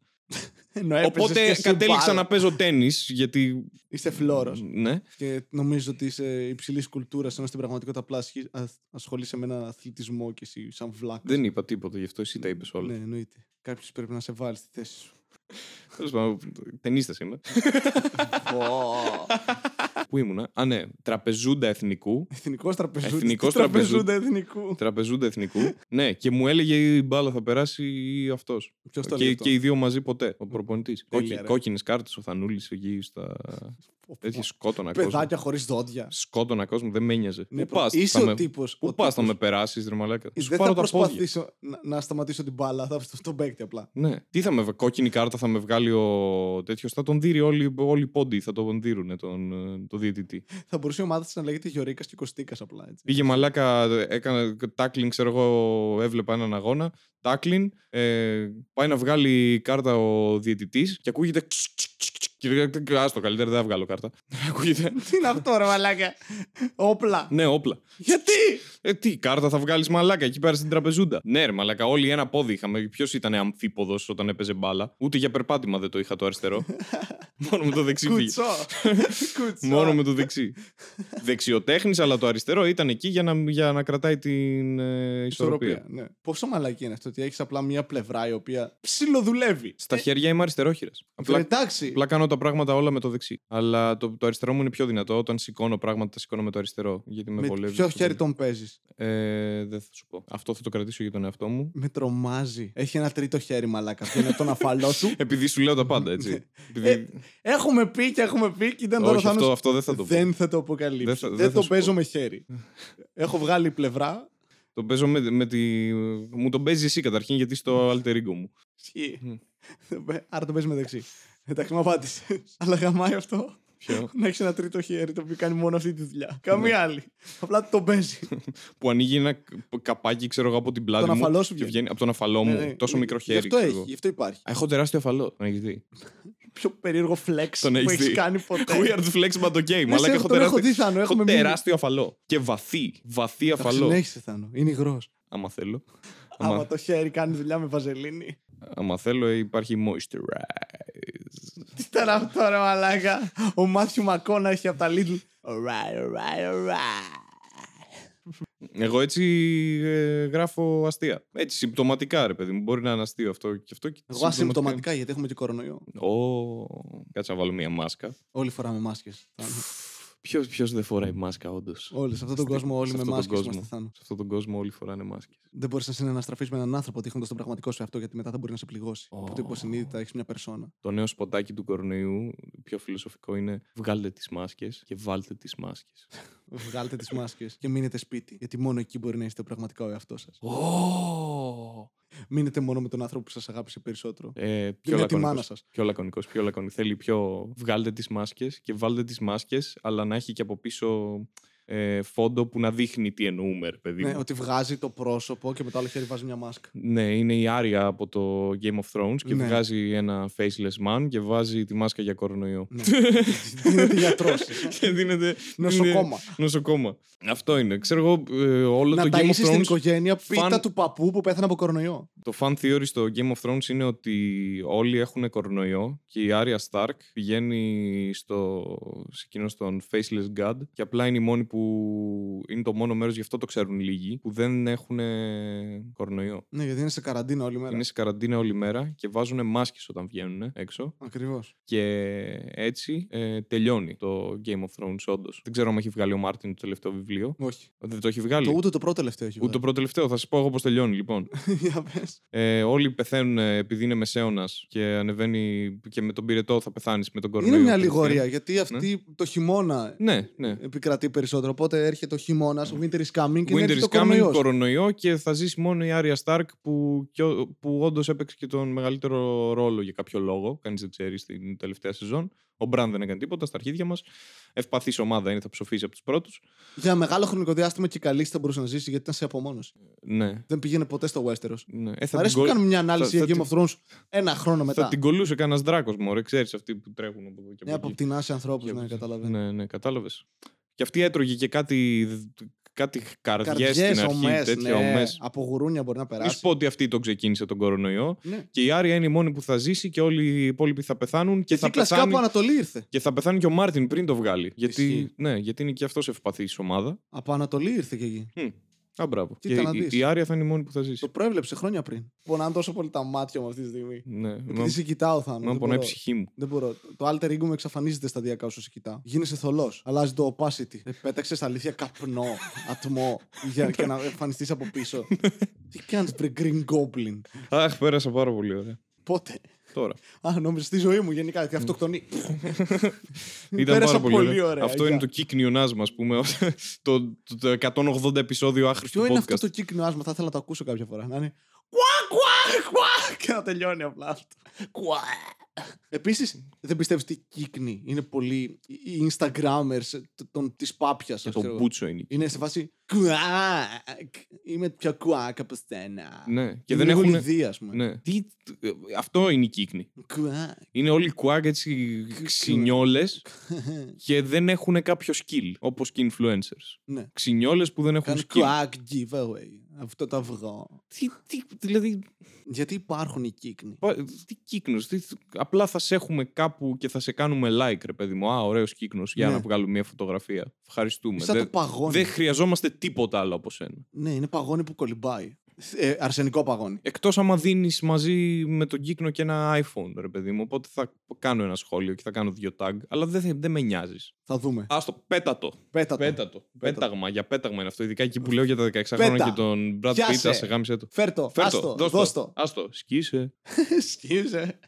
Speaker 1: Ενώ έπαιζες και
Speaker 2: Οπότε
Speaker 1: εσύ
Speaker 2: κατέληξα
Speaker 1: μπάλα.
Speaker 2: να παίζω τέννη, γιατί.
Speaker 1: Είσαι φλόρος.
Speaker 2: Ναι.
Speaker 1: Και νομίζω ότι είσαι υψηλής κουλτούρας, ενώ στην πραγματικότητα απλά ασχι- α- ασχολείσαι με έναν αθλητισμό και εσύ σαν βλάκα.
Speaker 2: Δεν είπα τίποτα γι' αυτό, εσύ τα είπες όλα.
Speaker 1: Ναι, εννοείται. Κάποιος πρέπει να σε βάλει στη θέση σου.
Speaker 2: Τέλος πάντων, ταινίστα είμαι. Πού ήμουνα. Α, ναι. Τραπεζούντα εθνικού.
Speaker 1: Εθνικός τραπεζούντα.
Speaker 2: Εθνικός
Speaker 1: τραπεζούντα εθνικού.
Speaker 2: Τραπεζούντα εθνικού. ναι, και μου έλεγε η μπάλα θα περάσει ή αυτός.
Speaker 1: Ποιος το
Speaker 2: Και,
Speaker 1: λέει
Speaker 2: και οι δύο μαζί ποτέ. Ο προπονητής.
Speaker 1: Τέλεια, ρε.
Speaker 2: Κόκκινες κάρτες, ο Θανούλης εκεί στα. Τέτοια σκότωνα κόσμο.
Speaker 1: Παιδάκια χωρίς δόντια.
Speaker 2: Σκότωνα κόσμο, δεν με ένοιαζε.
Speaker 1: Ναι,
Speaker 2: Πού πας,
Speaker 1: είσαι
Speaker 2: θα,
Speaker 1: ο
Speaker 2: με...
Speaker 1: τύπος.
Speaker 2: Πού πας, θα με περάσεις, ρε Μαλάκα; Σου
Speaker 1: Δεν
Speaker 2: πάρω
Speaker 1: θα
Speaker 2: τα πόδια.
Speaker 1: προσπαθήσω να, να σταματήσω την μπάλα. Θα στο τον παίκτη απλά.
Speaker 2: Ναι. Τι θα με βγάλει, κόκκινη κάρτα θα με βγάλει ο τέτοιος; Θα τον δει όλοι, όλοι οι πόντι, θα τον δίρουνε τον, ε, το διαιτητή.
Speaker 1: Θα μπορούσε η ομάδα της να λέγεται Γιωρίκας και Κωστίκας απλά έτσι.
Speaker 2: Πήγε μαλάκα, έκανα τάκλινγκ, ξέρω εγώ, έβλεπα έναν αγώνα. Τάκλινγκ, ε, πάει να βγάλει κάρτα ο διαιτητής και ακούγεται. ξ, ξ, ξ, ξ, Και λέει, άστο, καλύτερα δεν θα βγάλω κάρτα. (laughs) ακούγεται.
Speaker 1: Τι είναι αυτό, ρε μαλάκα. Όπλα.
Speaker 2: ναι, όπλα.
Speaker 1: Γιατί!
Speaker 2: Ε, τι, κάρτα θα βγάλεις μαλάκα εκεί πέρα στην τραπεζούντα. Ναι, ρε μαλάκα, όλοι ένα πόδι είχαμε. Ποιος ήταν αμφίποδος όταν έπαιζε μπάλα; Ούτε για περπάτημα δεν το είχα το αριστερό. (laughs) Μόνο με το δεξί πήγε.
Speaker 1: Κουτσό. (laughs) Κουτσό.
Speaker 2: Μόνο με το δεξί. Δεξιοτέχνης, αλλά το αριστερό ήταν εκεί για να, για να κρατάει την ε, ισορροπία.
Speaker 1: Ισορροπία. Ναι. Πόσο μαλακή είναι αυτό ότι έχεις απλά μία πλευρά η οποία ψιλοδουλεύει.
Speaker 2: Στα χέρια είμαι αριστερόχειρας. Απλά,
Speaker 1: Εντάξει.
Speaker 2: απλά κάνω τα πράγματα όλα με το δεξί. Αλλά το, το αριστερό μου είναι πιο δυνατό. Όταν σηκώνω πράγματα, τα σηκώνω με το αριστερό. Γιατί με,
Speaker 1: Με
Speaker 2: βολεύει.
Speaker 1: ποιο
Speaker 2: πιο
Speaker 1: χέρι
Speaker 2: πολύ.
Speaker 1: τον παίζεις;
Speaker 2: Ε, δεν θα σου πω. Αυτό θα το κρατήσω για τον εαυτό μου.
Speaker 1: Με τρομάζει. Έχει ένα τρίτο χέρι μαλάκα. Βγαίνει από τον αφαλό του. (laughs)
Speaker 2: Επειδή σου λέω τα πάντα, έτσι. Επειδή...
Speaker 1: Ε, Έχουμε πει και έχουμε πει και ήταν τώρα
Speaker 2: Όχι,
Speaker 1: ο
Speaker 2: αυτό,
Speaker 1: Θάνος-
Speaker 2: αυτό δεν θα το πω.
Speaker 1: Δεν θα το αποκαλύψω.
Speaker 2: Δεν
Speaker 1: Δεν,
Speaker 2: θα- δεν θα
Speaker 1: το
Speaker 2: σου
Speaker 1: παίζω
Speaker 2: πω.
Speaker 1: με χέρι. Έχω βγάλει πλευρά.
Speaker 2: Το παίζω με, με τη. Μου τον παίζεις εσύ καταρχήν γιατί στο alter ego μου.
Speaker 1: Ισχύει.
Speaker 2: Μμ. (laughs)
Speaker 1: Άρα το παίζεις με δεξί. Εντάξει, μου απάντησες. Αλλά γαμάει αυτό.
Speaker 2: Ποιο;
Speaker 1: Να έχεις ένα τρίτο χέρι το οποίο κάνει μόνο αυτή τη δουλειά.
Speaker 2: Ναι.
Speaker 1: Καμία άλλη. Απλά το παίζει.
Speaker 2: που ανοίγει ένα κ- καπάκι, ξέρω εγώ, από την πλάτη
Speaker 1: Τον
Speaker 2: μου.
Speaker 1: αφαλό σου
Speaker 2: και
Speaker 1: βγαίνει.
Speaker 2: βγαίνει από τον αφαλό μου.
Speaker 1: Ναι, ναι.
Speaker 2: Τόσο μικρό
Speaker 1: Γι'
Speaker 2: χέρι.
Speaker 1: αυτό
Speaker 2: ξέρω
Speaker 1: έχει,
Speaker 2: εγώ.
Speaker 1: γι' αυτό υπάρχει.
Speaker 2: Α, Έχω τεράστιο αφαλό. Τον έχεις δει;
Speaker 1: Πιο περίεργο flex
Speaker 2: Τον
Speaker 1: που
Speaker 2: έχεις
Speaker 1: έχεις
Speaker 2: δει;
Speaker 1: κάνει ποτέ.
Speaker 2: Weird flex but okay.
Speaker 1: Ναι,
Speaker 2: Μαλάκα
Speaker 1: σε-
Speaker 2: έχω
Speaker 1: τον έχω
Speaker 2: τεράστιο.
Speaker 1: δει, Θάνο.
Speaker 2: Έχω
Speaker 1: Έχουμε μείνει.
Speaker 2: τεράστιο αφαλό. Και βαθύ. Βαθύ
Speaker 1: Τα
Speaker 2: αφαλό.
Speaker 1: συνέχισε, Θάνο. Είναι υγρός.
Speaker 2: Άμα θέλω.
Speaker 1: Άμα
Speaker 2: Άμα,
Speaker 1: το χέρι κάνει δουλειά με βαζελίνη.
Speaker 2: άμα θέλω, ε, υπάρχει moisturize.
Speaker 1: Τι ήταν αυτό, ρε μαλάκα. Ο Μάθιου Μακόνα έχει από τα Lidl. Alright, alright, alright.
Speaker 2: Εγώ έτσι ε, γράφω αστεία. Έτσι, συμπτωματικά, ρε παιδί μου. Μπορεί να είναι αστείο αυτό και αυτό. Και
Speaker 1: Εγώ ασυμπτωματικά γιατί έχουμε και κορονοϊό.
Speaker 2: Ω, κάτσε να βάλω μία μάσκα.
Speaker 1: Όλοι φοράμε μάσκες.
Speaker 2: Ποιος ποιος δεν φοράει μάσκα, όντως;
Speaker 1: Όλοι σε αυτόν τον κόσμο, όλοι
Speaker 2: σε
Speaker 1: με
Speaker 2: αυτόν τον
Speaker 1: μάσκες
Speaker 2: κόσμο.
Speaker 1: είμαστε Θάνο.
Speaker 2: Σε αυτόν τον κόσμο όλοι φοράνε μάσκες.
Speaker 1: Δεν μπορείς να συναναστραφείς με έναν άνθρωπο δείχνοντας τον πραγματικό σου αυτό γιατί μετά θα μπορεί να σε πληγώσει.
Speaker 2: Ω.
Speaker 1: Οπότε υποσυνείδητα έχεις μια περσόνα.
Speaker 2: Το νέο σποτάκι του κορονοϊού, πιο φιλοσοφικό είναι βγάλτε τις μάσκες και βάλτε τις μάσκες. (laughs)
Speaker 1: Βγάλτε τις μάσκες και μείνετε σπίτι. Γιατί μόνο εκεί μπορεί να είστε πραγματικά ο εαυτός σας.
Speaker 2: Ω!
Speaker 1: Μείνετε μόνο με τον άνθρωπο που σας αγάπησε περισσότερο.
Speaker 2: Ε,
Speaker 1: Και
Speaker 2: πιο,
Speaker 1: με τη μάνα
Speaker 2: λακωνικός,
Speaker 1: σας.
Speaker 2: πιο λακωνικός, πιο λακωνικός. Θέλει πιο βγάλτε τις μάσκες και βάλτε τις μάσκες, αλλά να έχει και από πίσω ε, φόντο που να δείχνει τι εννοούμε, ρε παιδί
Speaker 1: Ναι,
Speaker 2: μου.
Speaker 1: ότι βγάζει το πρόσωπο και με το άλλο χέρι βάζει μια μάσκα.
Speaker 2: Ναι, είναι η Άρια από το Game of Thrones και
Speaker 1: Ναι.
Speaker 2: βγάζει ένα faceless man και βάζει τη μάσκα για κορονοϊό.
Speaker 1: Ναι. (laughs) Δίνεται γιατρός.
Speaker 2: και δίνεται.
Speaker 1: Νοσοκόμα.
Speaker 2: είναι Νοσοκόμα. Αυτό είναι. Ξέρω εγώ, ε, όλο
Speaker 1: Να
Speaker 2: το Game
Speaker 1: ταΐσεις
Speaker 2: of
Speaker 1: στην
Speaker 2: Thrones.
Speaker 1: οικογένεια πίτα
Speaker 2: φαν-
Speaker 1: του παππού που πέθανε από κορονοϊό.
Speaker 2: Το fan theory στο Game of Thrones είναι ότι όλοι έχουν κορονοϊό και η Άρια Stark πηγαίνει στο, σε εκείνο στον Faceless God και απλά είναι η μόνη που είναι το μόνο μέρος, γι' αυτό το ξέρουν λίγοι, που δεν έχουν κορονοϊό.
Speaker 1: Ναι, γιατί είναι σε καραντίνα όλη μέρα.
Speaker 2: Είναι σε καραντίνα όλη μέρα και βάζουν μάσκες όταν βγαίνουν έξω
Speaker 1: Ακριβώς.
Speaker 2: και έτσι ε, τελειώνει το Game of Thrones όντως. Δεν ξέρω αν έχει βγάλει ο Μάρτιν το τελευταίο βιβλίο.
Speaker 1: Όχι.
Speaker 2: Δεν το έχει βγάλει;
Speaker 1: Το ούτε το πρώτο τελευταίο έχει
Speaker 2: Ούτε το πρώτο τελευταίο. Θα σας πω εγώ πώς τελειώνει λοιπόν.
Speaker 1: βγάλει. (laughs) Για πες.
Speaker 2: Ε, όλοι πεθαίνουν ε, επειδή είναι μεσαίωνας και ανεβαίνει και με τον πυρετό θα πεθάνεις με τον κορονοϊό.
Speaker 1: Είναι μια
Speaker 2: κατευθείαν.
Speaker 1: αλληγορία γιατί αυτή το χειμώνα
Speaker 2: Ναι, ναι.
Speaker 1: επικρατεί περισσότερο. Οπότε έρχεται ο χειμώνας, ο winter is coming και
Speaker 2: Winter
Speaker 1: είναι
Speaker 2: is
Speaker 1: το
Speaker 2: coming,
Speaker 1: κορονοϊός.
Speaker 2: κορονοϊό και θα ζήσει μόνο η Άρια Σταρκ που, κι ο- που όντως έπαιξε και τον μεγαλύτερο ρόλο για κάποιο λόγο. Κανείς δεν ξέρει στην τελευταία σεζόν. Ο Μπραν δεν έκανε τίποτα στα αρχίδια μας. Ευπαθής ομάδα είναι, θα ψοφήσει από τους πρώτους.
Speaker 1: Για μεγάλο χρονικό διάστημα και καλή θα μπορούσε να ζήσει γιατί ήταν σε απομόνωση.
Speaker 2: Ναι.
Speaker 1: Δεν πήγαινε ποτέ στο Westeros.
Speaker 2: ναι. Ε,
Speaker 1: Μ'
Speaker 2: θα,
Speaker 1: αρέσει
Speaker 2: την
Speaker 1: που
Speaker 2: κο-
Speaker 1: κάνουμε μια ανάλυση
Speaker 2: θα-
Speaker 1: για
Speaker 2: θα
Speaker 1: Game of Thrones ένα χρόνο μετά.
Speaker 2: θα την κολούσε κανένας δράκος μωρέ, ξέρεις αυτοί που τρέχουν από εδώ και
Speaker 1: Ναι,
Speaker 2: από
Speaker 1: από
Speaker 2: εκεί.
Speaker 1: την άση ανθρώπους,
Speaker 2: Και
Speaker 1: ναι,
Speaker 2: από-
Speaker 1: καταλαβαίνω.
Speaker 2: Ναι, ναι, κατάλαβες. Και αυτή έτρωγε και κάτι, κάτι καρδιέ
Speaker 1: Καρδιές,
Speaker 2: στην αρχή.
Speaker 1: ομές,
Speaker 2: τέτοια
Speaker 1: ναι.
Speaker 2: ομές.
Speaker 1: Από γουρούνια μπορεί να
Speaker 2: Μη σου
Speaker 1: περάσει.
Speaker 2: πω ότι αυτή τον ξεκίνησε τον κορονοϊό.
Speaker 1: Ναι.
Speaker 2: Και η Άρια είναι η μόνη που θα ζήσει και όλοι οι υπόλοιποι θα πεθάνουν. Και,
Speaker 1: Και
Speaker 2: θα
Speaker 1: θα
Speaker 2: πεθάνει,
Speaker 1: κάπου Ανατολή ήρθε.
Speaker 2: και θα πεθάνει και ο Μάρτιν πριν το βγάλει. Γιατί,
Speaker 1: Ισχύει.
Speaker 2: ναι, γιατί είναι και αυτός ευπαθής ομάδα.
Speaker 1: Από Ανατολή ήρθε και εκεί.
Speaker 2: Hm. Α, μπράβο.
Speaker 1: Κοίτα
Speaker 2: και
Speaker 1: να
Speaker 2: η,
Speaker 1: δεις.
Speaker 2: η Άρια θα είναι η μόνη που θα ζήσει.
Speaker 1: Το προέβλεψε χρόνια πριν. Πονάνε τόσο πολύ τα μάτια μου αυτή τη στιγμή.
Speaker 2: Ναι,
Speaker 1: Επειδή
Speaker 2: με
Speaker 1: σε κοιτάω, Θάνο.
Speaker 2: με
Speaker 1: Δεν
Speaker 2: πονάει η
Speaker 1: μπορώ.
Speaker 2: ψυχή μου.
Speaker 1: Δεν μπορώ. Το alter ego μου εξαφανίζεται σταδιακά όσο σε κοιτάω. Γίνεσαι θολός. Αλλάζει το opacity. Ε, Πέταξες αλήθεια καπνό, (laughs) ατμό, για και να εμφανιστείς από πίσω. Τι κάνεις, βρε Green Goblin;
Speaker 2: Αχ, πέρασα πάρα πολύ ωραία.
Speaker 1: Πότε;
Speaker 2: Τώρα.
Speaker 1: Α, νόμιζα στη ζωή μου γενικά και αυτοκτονεί. (laughs)
Speaker 2: Ήταν
Speaker 1: Πέρασα
Speaker 2: πάρα πολύ,
Speaker 1: πολύ
Speaker 2: ωραία.
Speaker 1: ωραία,
Speaker 2: Αυτό
Speaker 1: γεια.
Speaker 2: είναι το κύκνιο άσμα, ας πούμε. (laughs) το, το, το 180 επεισόδιο άχρηστο
Speaker 1: Ποιο είναι
Speaker 2: podcast.
Speaker 1: αυτό το κύκνο άσμα, θα ήθελα να το ακούσω κάποια φορά. Να είναι. Κουά, κουά, κουά, και να τελειώνει απλά αυτό. Κουά. Επίσης, δεν πιστεύεις ότι οι κύκνοι είναι πολύ. οι Instagrammers της πάπιας.
Speaker 2: Και το μπούτσο είναι.
Speaker 1: Είναι σε φάση. Κουάκ. Είμαι πιο κουάκ από σένα.
Speaker 2: Ναι, και
Speaker 1: Είναι
Speaker 2: δεν
Speaker 1: λίγο
Speaker 2: έχουν.
Speaker 1: λιδία, ας πούμε.
Speaker 2: Ναι. Τι, ε, αυτό είναι η κύκνη.
Speaker 1: Κουάκ.
Speaker 2: Είναι όλοι κουάκ έτσι ξινιόλες (laughs) και δεν έχουν κάποιο skill. Όπως και influencers.
Speaker 1: Ναι.
Speaker 2: Ξινιόλες που δεν έχουν
Speaker 1: Κάνει
Speaker 2: skill.
Speaker 1: κουάκ giveaway. Αυτό το αυγό.
Speaker 2: Τι, τι, δηλαδή,
Speaker 1: Γιατί υπάρχουν οι κύκνοι;
Speaker 2: πα- τι κύκνος, τι, απλά θα σε έχουμε κάπου και θα σε κάνουμε like, ρε παιδί μου. Α, ωραίος κύκνος, για
Speaker 1: Ναι.
Speaker 2: να βγάλουμε μια φωτογραφία. Ευχαριστούμε.
Speaker 1: Σαν το
Speaker 2: Δεν,
Speaker 1: παγόνι.
Speaker 2: δεν χρειαζόμαστε τίποτα άλλο από σένα.
Speaker 1: Ναι, είναι παγόνι που κολυμπάει. Ε, αρσενικό παγόνι.
Speaker 2: Εκτός άμα δίνεις μαζί με τον κύκνο και ένα iPhone, ρε παιδί μου. Οπότε θα κάνω ένα σχόλιο και θα κάνω δύο tag. Αλλά δεν, δεν με νοιάζεις.
Speaker 1: Θα δούμε.
Speaker 2: Άστο, πέτα το.
Speaker 1: Πέτα το.
Speaker 2: Πέτα το. Πέταγμα, για πέταγμα είναι αυτό. Ειδικά εκεί που λέω για τα 16 χρόνια
Speaker 1: Πέτα.
Speaker 2: και τον Brad
Speaker 1: Πιάσε.
Speaker 2: Pitt, σε γάμισε το.
Speaker 1: Φέρ το.
Speaker 2: Φέρ
Speaker 1: Άστο.
Speaker 2: το, δώσ'
Speaker 1: Δώσ'
Speaker 2: το.
Speaker 1: το.
Speaker 2: Άστο, σκίσε. (laughs)
Speaker 1: Σκίσε.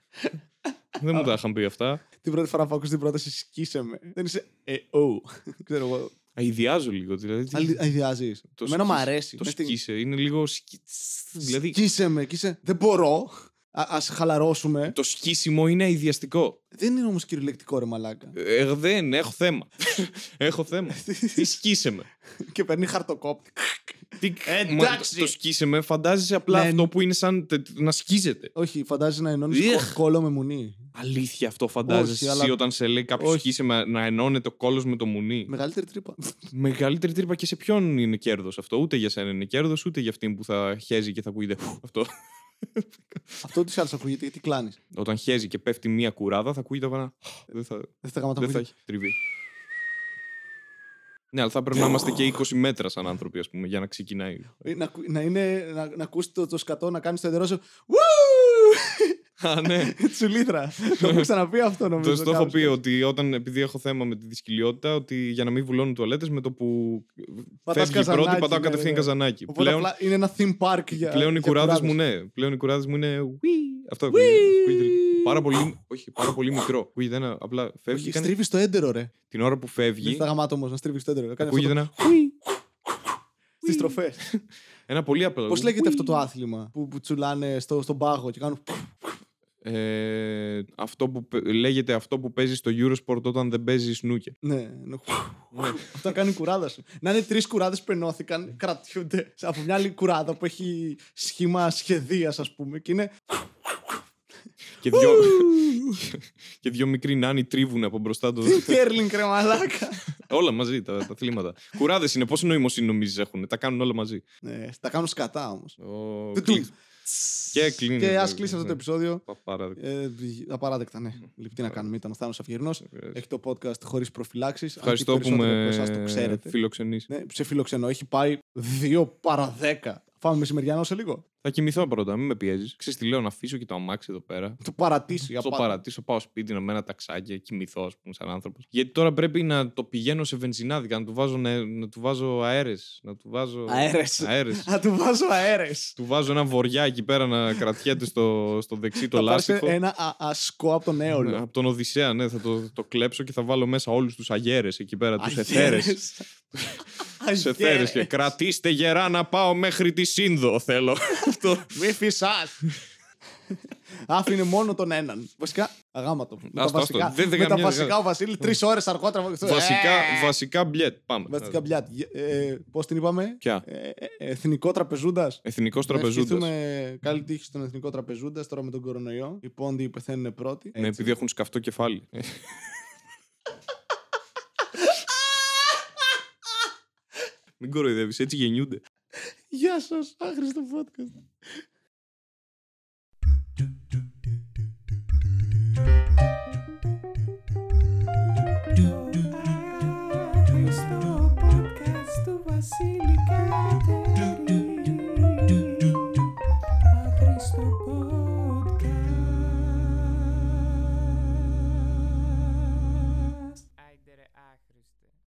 Speaker 2: Δεν μου τα είχαν πει αυτά.
Speaker 1: Την πρώτη φορά που άκουσα την πρόταση, σκίσε με. Δεν είσαι. Ε, ο. (laughs) Ξέρω εγώ.
Speaker 2: Αειδιάζω λίγο. Δηλαδή, τι-
Speaker 1: Αλλη- Αειδιάζει.
Speaker 2: Το
Speaker 1: Εμένα μου
Speaker 2: σκίσε.
Speaker 1: αρέσει.
Speaker 2: Το
Speaker 1: Μες στην-
Speaker 2: σκίσε. Είναι λίγο. σκι- Δηλαδή,
Speaker 1: Σκίσε με. Σκίσε. Δεν μπορώ. Α ας χαλαρώσουμε.
Speaker 2: το σκίσιμο είναι αειδιαστικό.
Speaker 1: Δεν είναι όμως κυριολεκτικό ρε μαλάκα.
Speaker 2: Ε, δεν, έχω θέμα. (laughs) έχω θέμα. (laughs) Τι σκίσε με.
Speaker 1: και παίρνει χαρτοκόπτη.
Speaker 2: Τι...
Speaker 1: Ε,
Speaker 2: Μα,
Speaker 1: εντάξει.
Speaker 2: το, το σκίσε με φαντάζεσαι απλά
Speaker 1: Ναι.
Speaker 2: αυτό που είναι σαν τε- να σκίζεται.
Speaker 1: Όχι, φαντάζει να ενώνεις
Speaker 2: Ιεχ.
Speaker 1: κόλλο με μουνί.
Speaker 2: Αλήθεια αυτό φαντάζεσαι
Speaker 1: Όχι,
Speaker 2: εσύ
Speaker 1: αλλά-
Speaker 2: όταν σε λέει κάποιος
Speaker 1: Όχι.
Speaker 2: σκίσε με να ενώνεται ο κόλος με το μουνί;
Speaker 1: Μεγαλύτερη τρύπα.
Speaker 2: Μεγαλύτερη τρύπα και σε ποιον είναι κέρδος αυτό; Ούτε για σένα είναι κέρδος, ούτε για αυτήν που θα χέζει και θα ακούγεται αυτό.
Speaker 1: Αυτό τι άλλο ακούγεται, γιατί κλάνεις.
Speaker 2: Όταν χέζει και πέφτει μία κουράδα θα ακούγεται ένα... Δεν θα,
Speaker 1: Δεν θα γάματα
Speaker 2: δεν θα έχει τριβή. Ναι, αλλά θα πρέπει να είμαστε και 20 μέτρα σαν άνθρωποι, α πούμε, για να ξεκινάει.
Speaker 1: Να, ακου- να, είναι, να, να ακούσει το, το σκατό να κάνει το εντερό σου. Woo!
Speaker 2: Α, ναι.
Speaker 1: Τσουλίτρα. το έχω ξαναπεί αυτό νομίζω.
Speaker 2: Το, το έχω
Speaker 1: κάποιος.
Speaker 2: πει ότι όταν, επειδή έχω θέμα με τη δυσκολιότητα, ότι για να μην βουλώνουν τουαλέτες με το που
Speaker 1: Πατάς
Speaker 2: φεύγει η πρώτη,
Speaker 1: καζανάκι,
Speaker 2: πατάω
Speaker 1: ναι,
Speaker 2: κατευθείαν
Speaker 1: ναι.
Speaker 2: καζανάκι.
Speaker 1: Οπότε
Speaker 2: Πλέον,
Speaker 1: απλά είναι ένα theme park για.
Speaker 2: πλέον οι
Speaker 1: για
Speaker 2: κουράδες
Speaker 1: κουράδες.
Speaker 2: μου, ναι. Πλέον οι κουράδες μου είναι. «Ουί». Αυτό ακούγεται. Ακούγεται Πάρα πολύ, όχι, πάρα πολύ μικρό. Ακούγεται ένα, απλά φεύγει.
Speaker 1: Όχι,
Speaker 2: κάνει-
Speaker 1: στρίβεις το έντερο, ρε.
Speaker 2: Την ώρα που
Speaker 1: Δεν
Speaker 2: φεύγει,
Speaker 1: θα γαμάτο όμως να στρίβεις το έντερο.
Speaker 2: ακούγεται ένα.
Speaker 1: Στις τροφέ. (laughs)
Speaker 2: Ένα πολύ απλό.
Speaker 1: Πώς λέγεται αυτό το άθλημα που, που τσουλάνε στο, στον πάγο και κάνουν.
Speaker 2: Ε, αυτό που, πε- λέγεται αυτό που παίζει στο Eurosport όταν δεν παίζεις σνούκερ.
Speaker 1: Ναι, ναι. Αυτό κάνει η κουράδα σου. Να είναι τρεις κουράδες που ενώθηκαν, κρατιούνται από μια άλλη κουράδα που έχει σχήμα σχεδίας, ας πούμε, και είναι.
Speaker 2: Και δυο, (laughs) και δυο μικροί νάνοι τρίβουν από μπροστά το.
Speaker 1: Τι κέρλινγκ, ρε μαλάκα.
Speaker 2: όλα μαζί τα, τα θλήματα. Κουράδες είναι. Πόση νοημοσύνη νομίζεις έχουν. Τα κάνουν όλα μαζί.
Speaker 1: Ναι, τα κάνουν σκατά όμως.
Speaker 2: Ο...
Speaker 1: Δεν
Speaker 2: κλει-
Speaker 1: του-
Speaker 2: Και κλείνει.
Speaker 1: Και ας
Speaker 2: βέβαια,
Speaker 1: κλείσει αυτό το
Speaker 2: ναι.
Speaker 1: επεισόδιο.
Speaker 2: Παπάρα-
Speaker 1: Ε, απαράδεκτα, ναι. Λοιπόν, τι να κάνουμε, ήταν ο Θάνος Αυγερινό. Έχει το podcast χωρίς προφυλάξεις.
Speaker 2: Ευχαριστώ που με
Speaker 1: Εσάς το ξέρετε.
Speaker 2: φιλοξενείς.
Speaker 1: Ναι, σε φιλοξενώ. Έχει πάει 2 παρα 10. Φάμε μεσημεριανό σε λίγο.
Speaker 2: Θα κοιμηθώ πρώτα, μην με πιέζεις. Ξέρεις τι λέω, να αφήσω και το αμάξι εδώ πέρα.
Speaker 1: Το παρατήσει. για
Speaker 2: Το
Speaker 1: πάντα.
Speaker 2: παρατήσω, πάω σπίτι να με ένα ταξάκι, κοιμηθώ, ας πούμε, σαν άνθρωπος. Γιατί τώρα πρέπει να το πηγαίνω σε βενζινάδικα, να του βάζω, να, να του βάζω αέρες. Να του βάζω.
Speaker 1: Αέρες.
Speaker 2: αέρες.
Speaker 1: Να του βάζω αέρες.
Speaker 2: του βάζω ένα βοριά εκεί πέρα να κρατιέται στο, στο δεξί το
Speaker 1: Θα πάρεις
Speaker 2: λάστιχο.
Speaker 1: ένα α- ασκό από τον Έολο.
Speaker 2: Από τον Οδυσσέα, ναι, θα το, το κλέψω και θα βάλω μέσα όλους τους αγέρες εκεί πέρα, τους
Speaker 1: Αγέρες.
Speaker 2: εθέρες. (laughs) Σε
Speaker 1: Αγέρες.
Speaker 2: θέρες και κρατήστε γερά να πάω μέχρι τη Σύνδο, θέλω. (laughs) Αυτό.
Speaker 1: Μη φυσάς. Άφηνε μόνο τον έναν. Βασικά, αγάματο. Με τα
Speaker 2: Άστο,
Speaker 1: βασικά,
Speaker 2: άστο. Δεν- δεν
Speaker 1: με τα
Speaker 2: καμιά-
Speaker 1: βασικά ο Βασίλη τρεις ώρες αργότερα.
Speaker 2: βασικά,
Speaker 1: Ε,
Speaker 2: βασικά μπλετ. Πάμε.
Speaker 1: Βασικά μπλιάτ. Ε, Πώς την είπαμε,
Speaker 2: Ποια;
Speaker 1: Ε, ε, Εθνικό τραπεζούντας.
Speaker 2: Εθνικός τραπεζούντα.
Speaker 1: Ευχηθούμε καλή τύχη στον εθνικό τραπεζούντας τώρα με τον κορονοϊό. Οι πόντοι πεθαίνουν πρώτοι.
Speaker 2: Ναι,
Speaker 1: Έτσι.
Speaker 2: επειδή έχουν σκαφτό κεφάλι. (laughs) Μην κοροϊδεύεις, έτσι γεννιούνται.
Speaker 1: Γεια σας, άχρηστο podcast.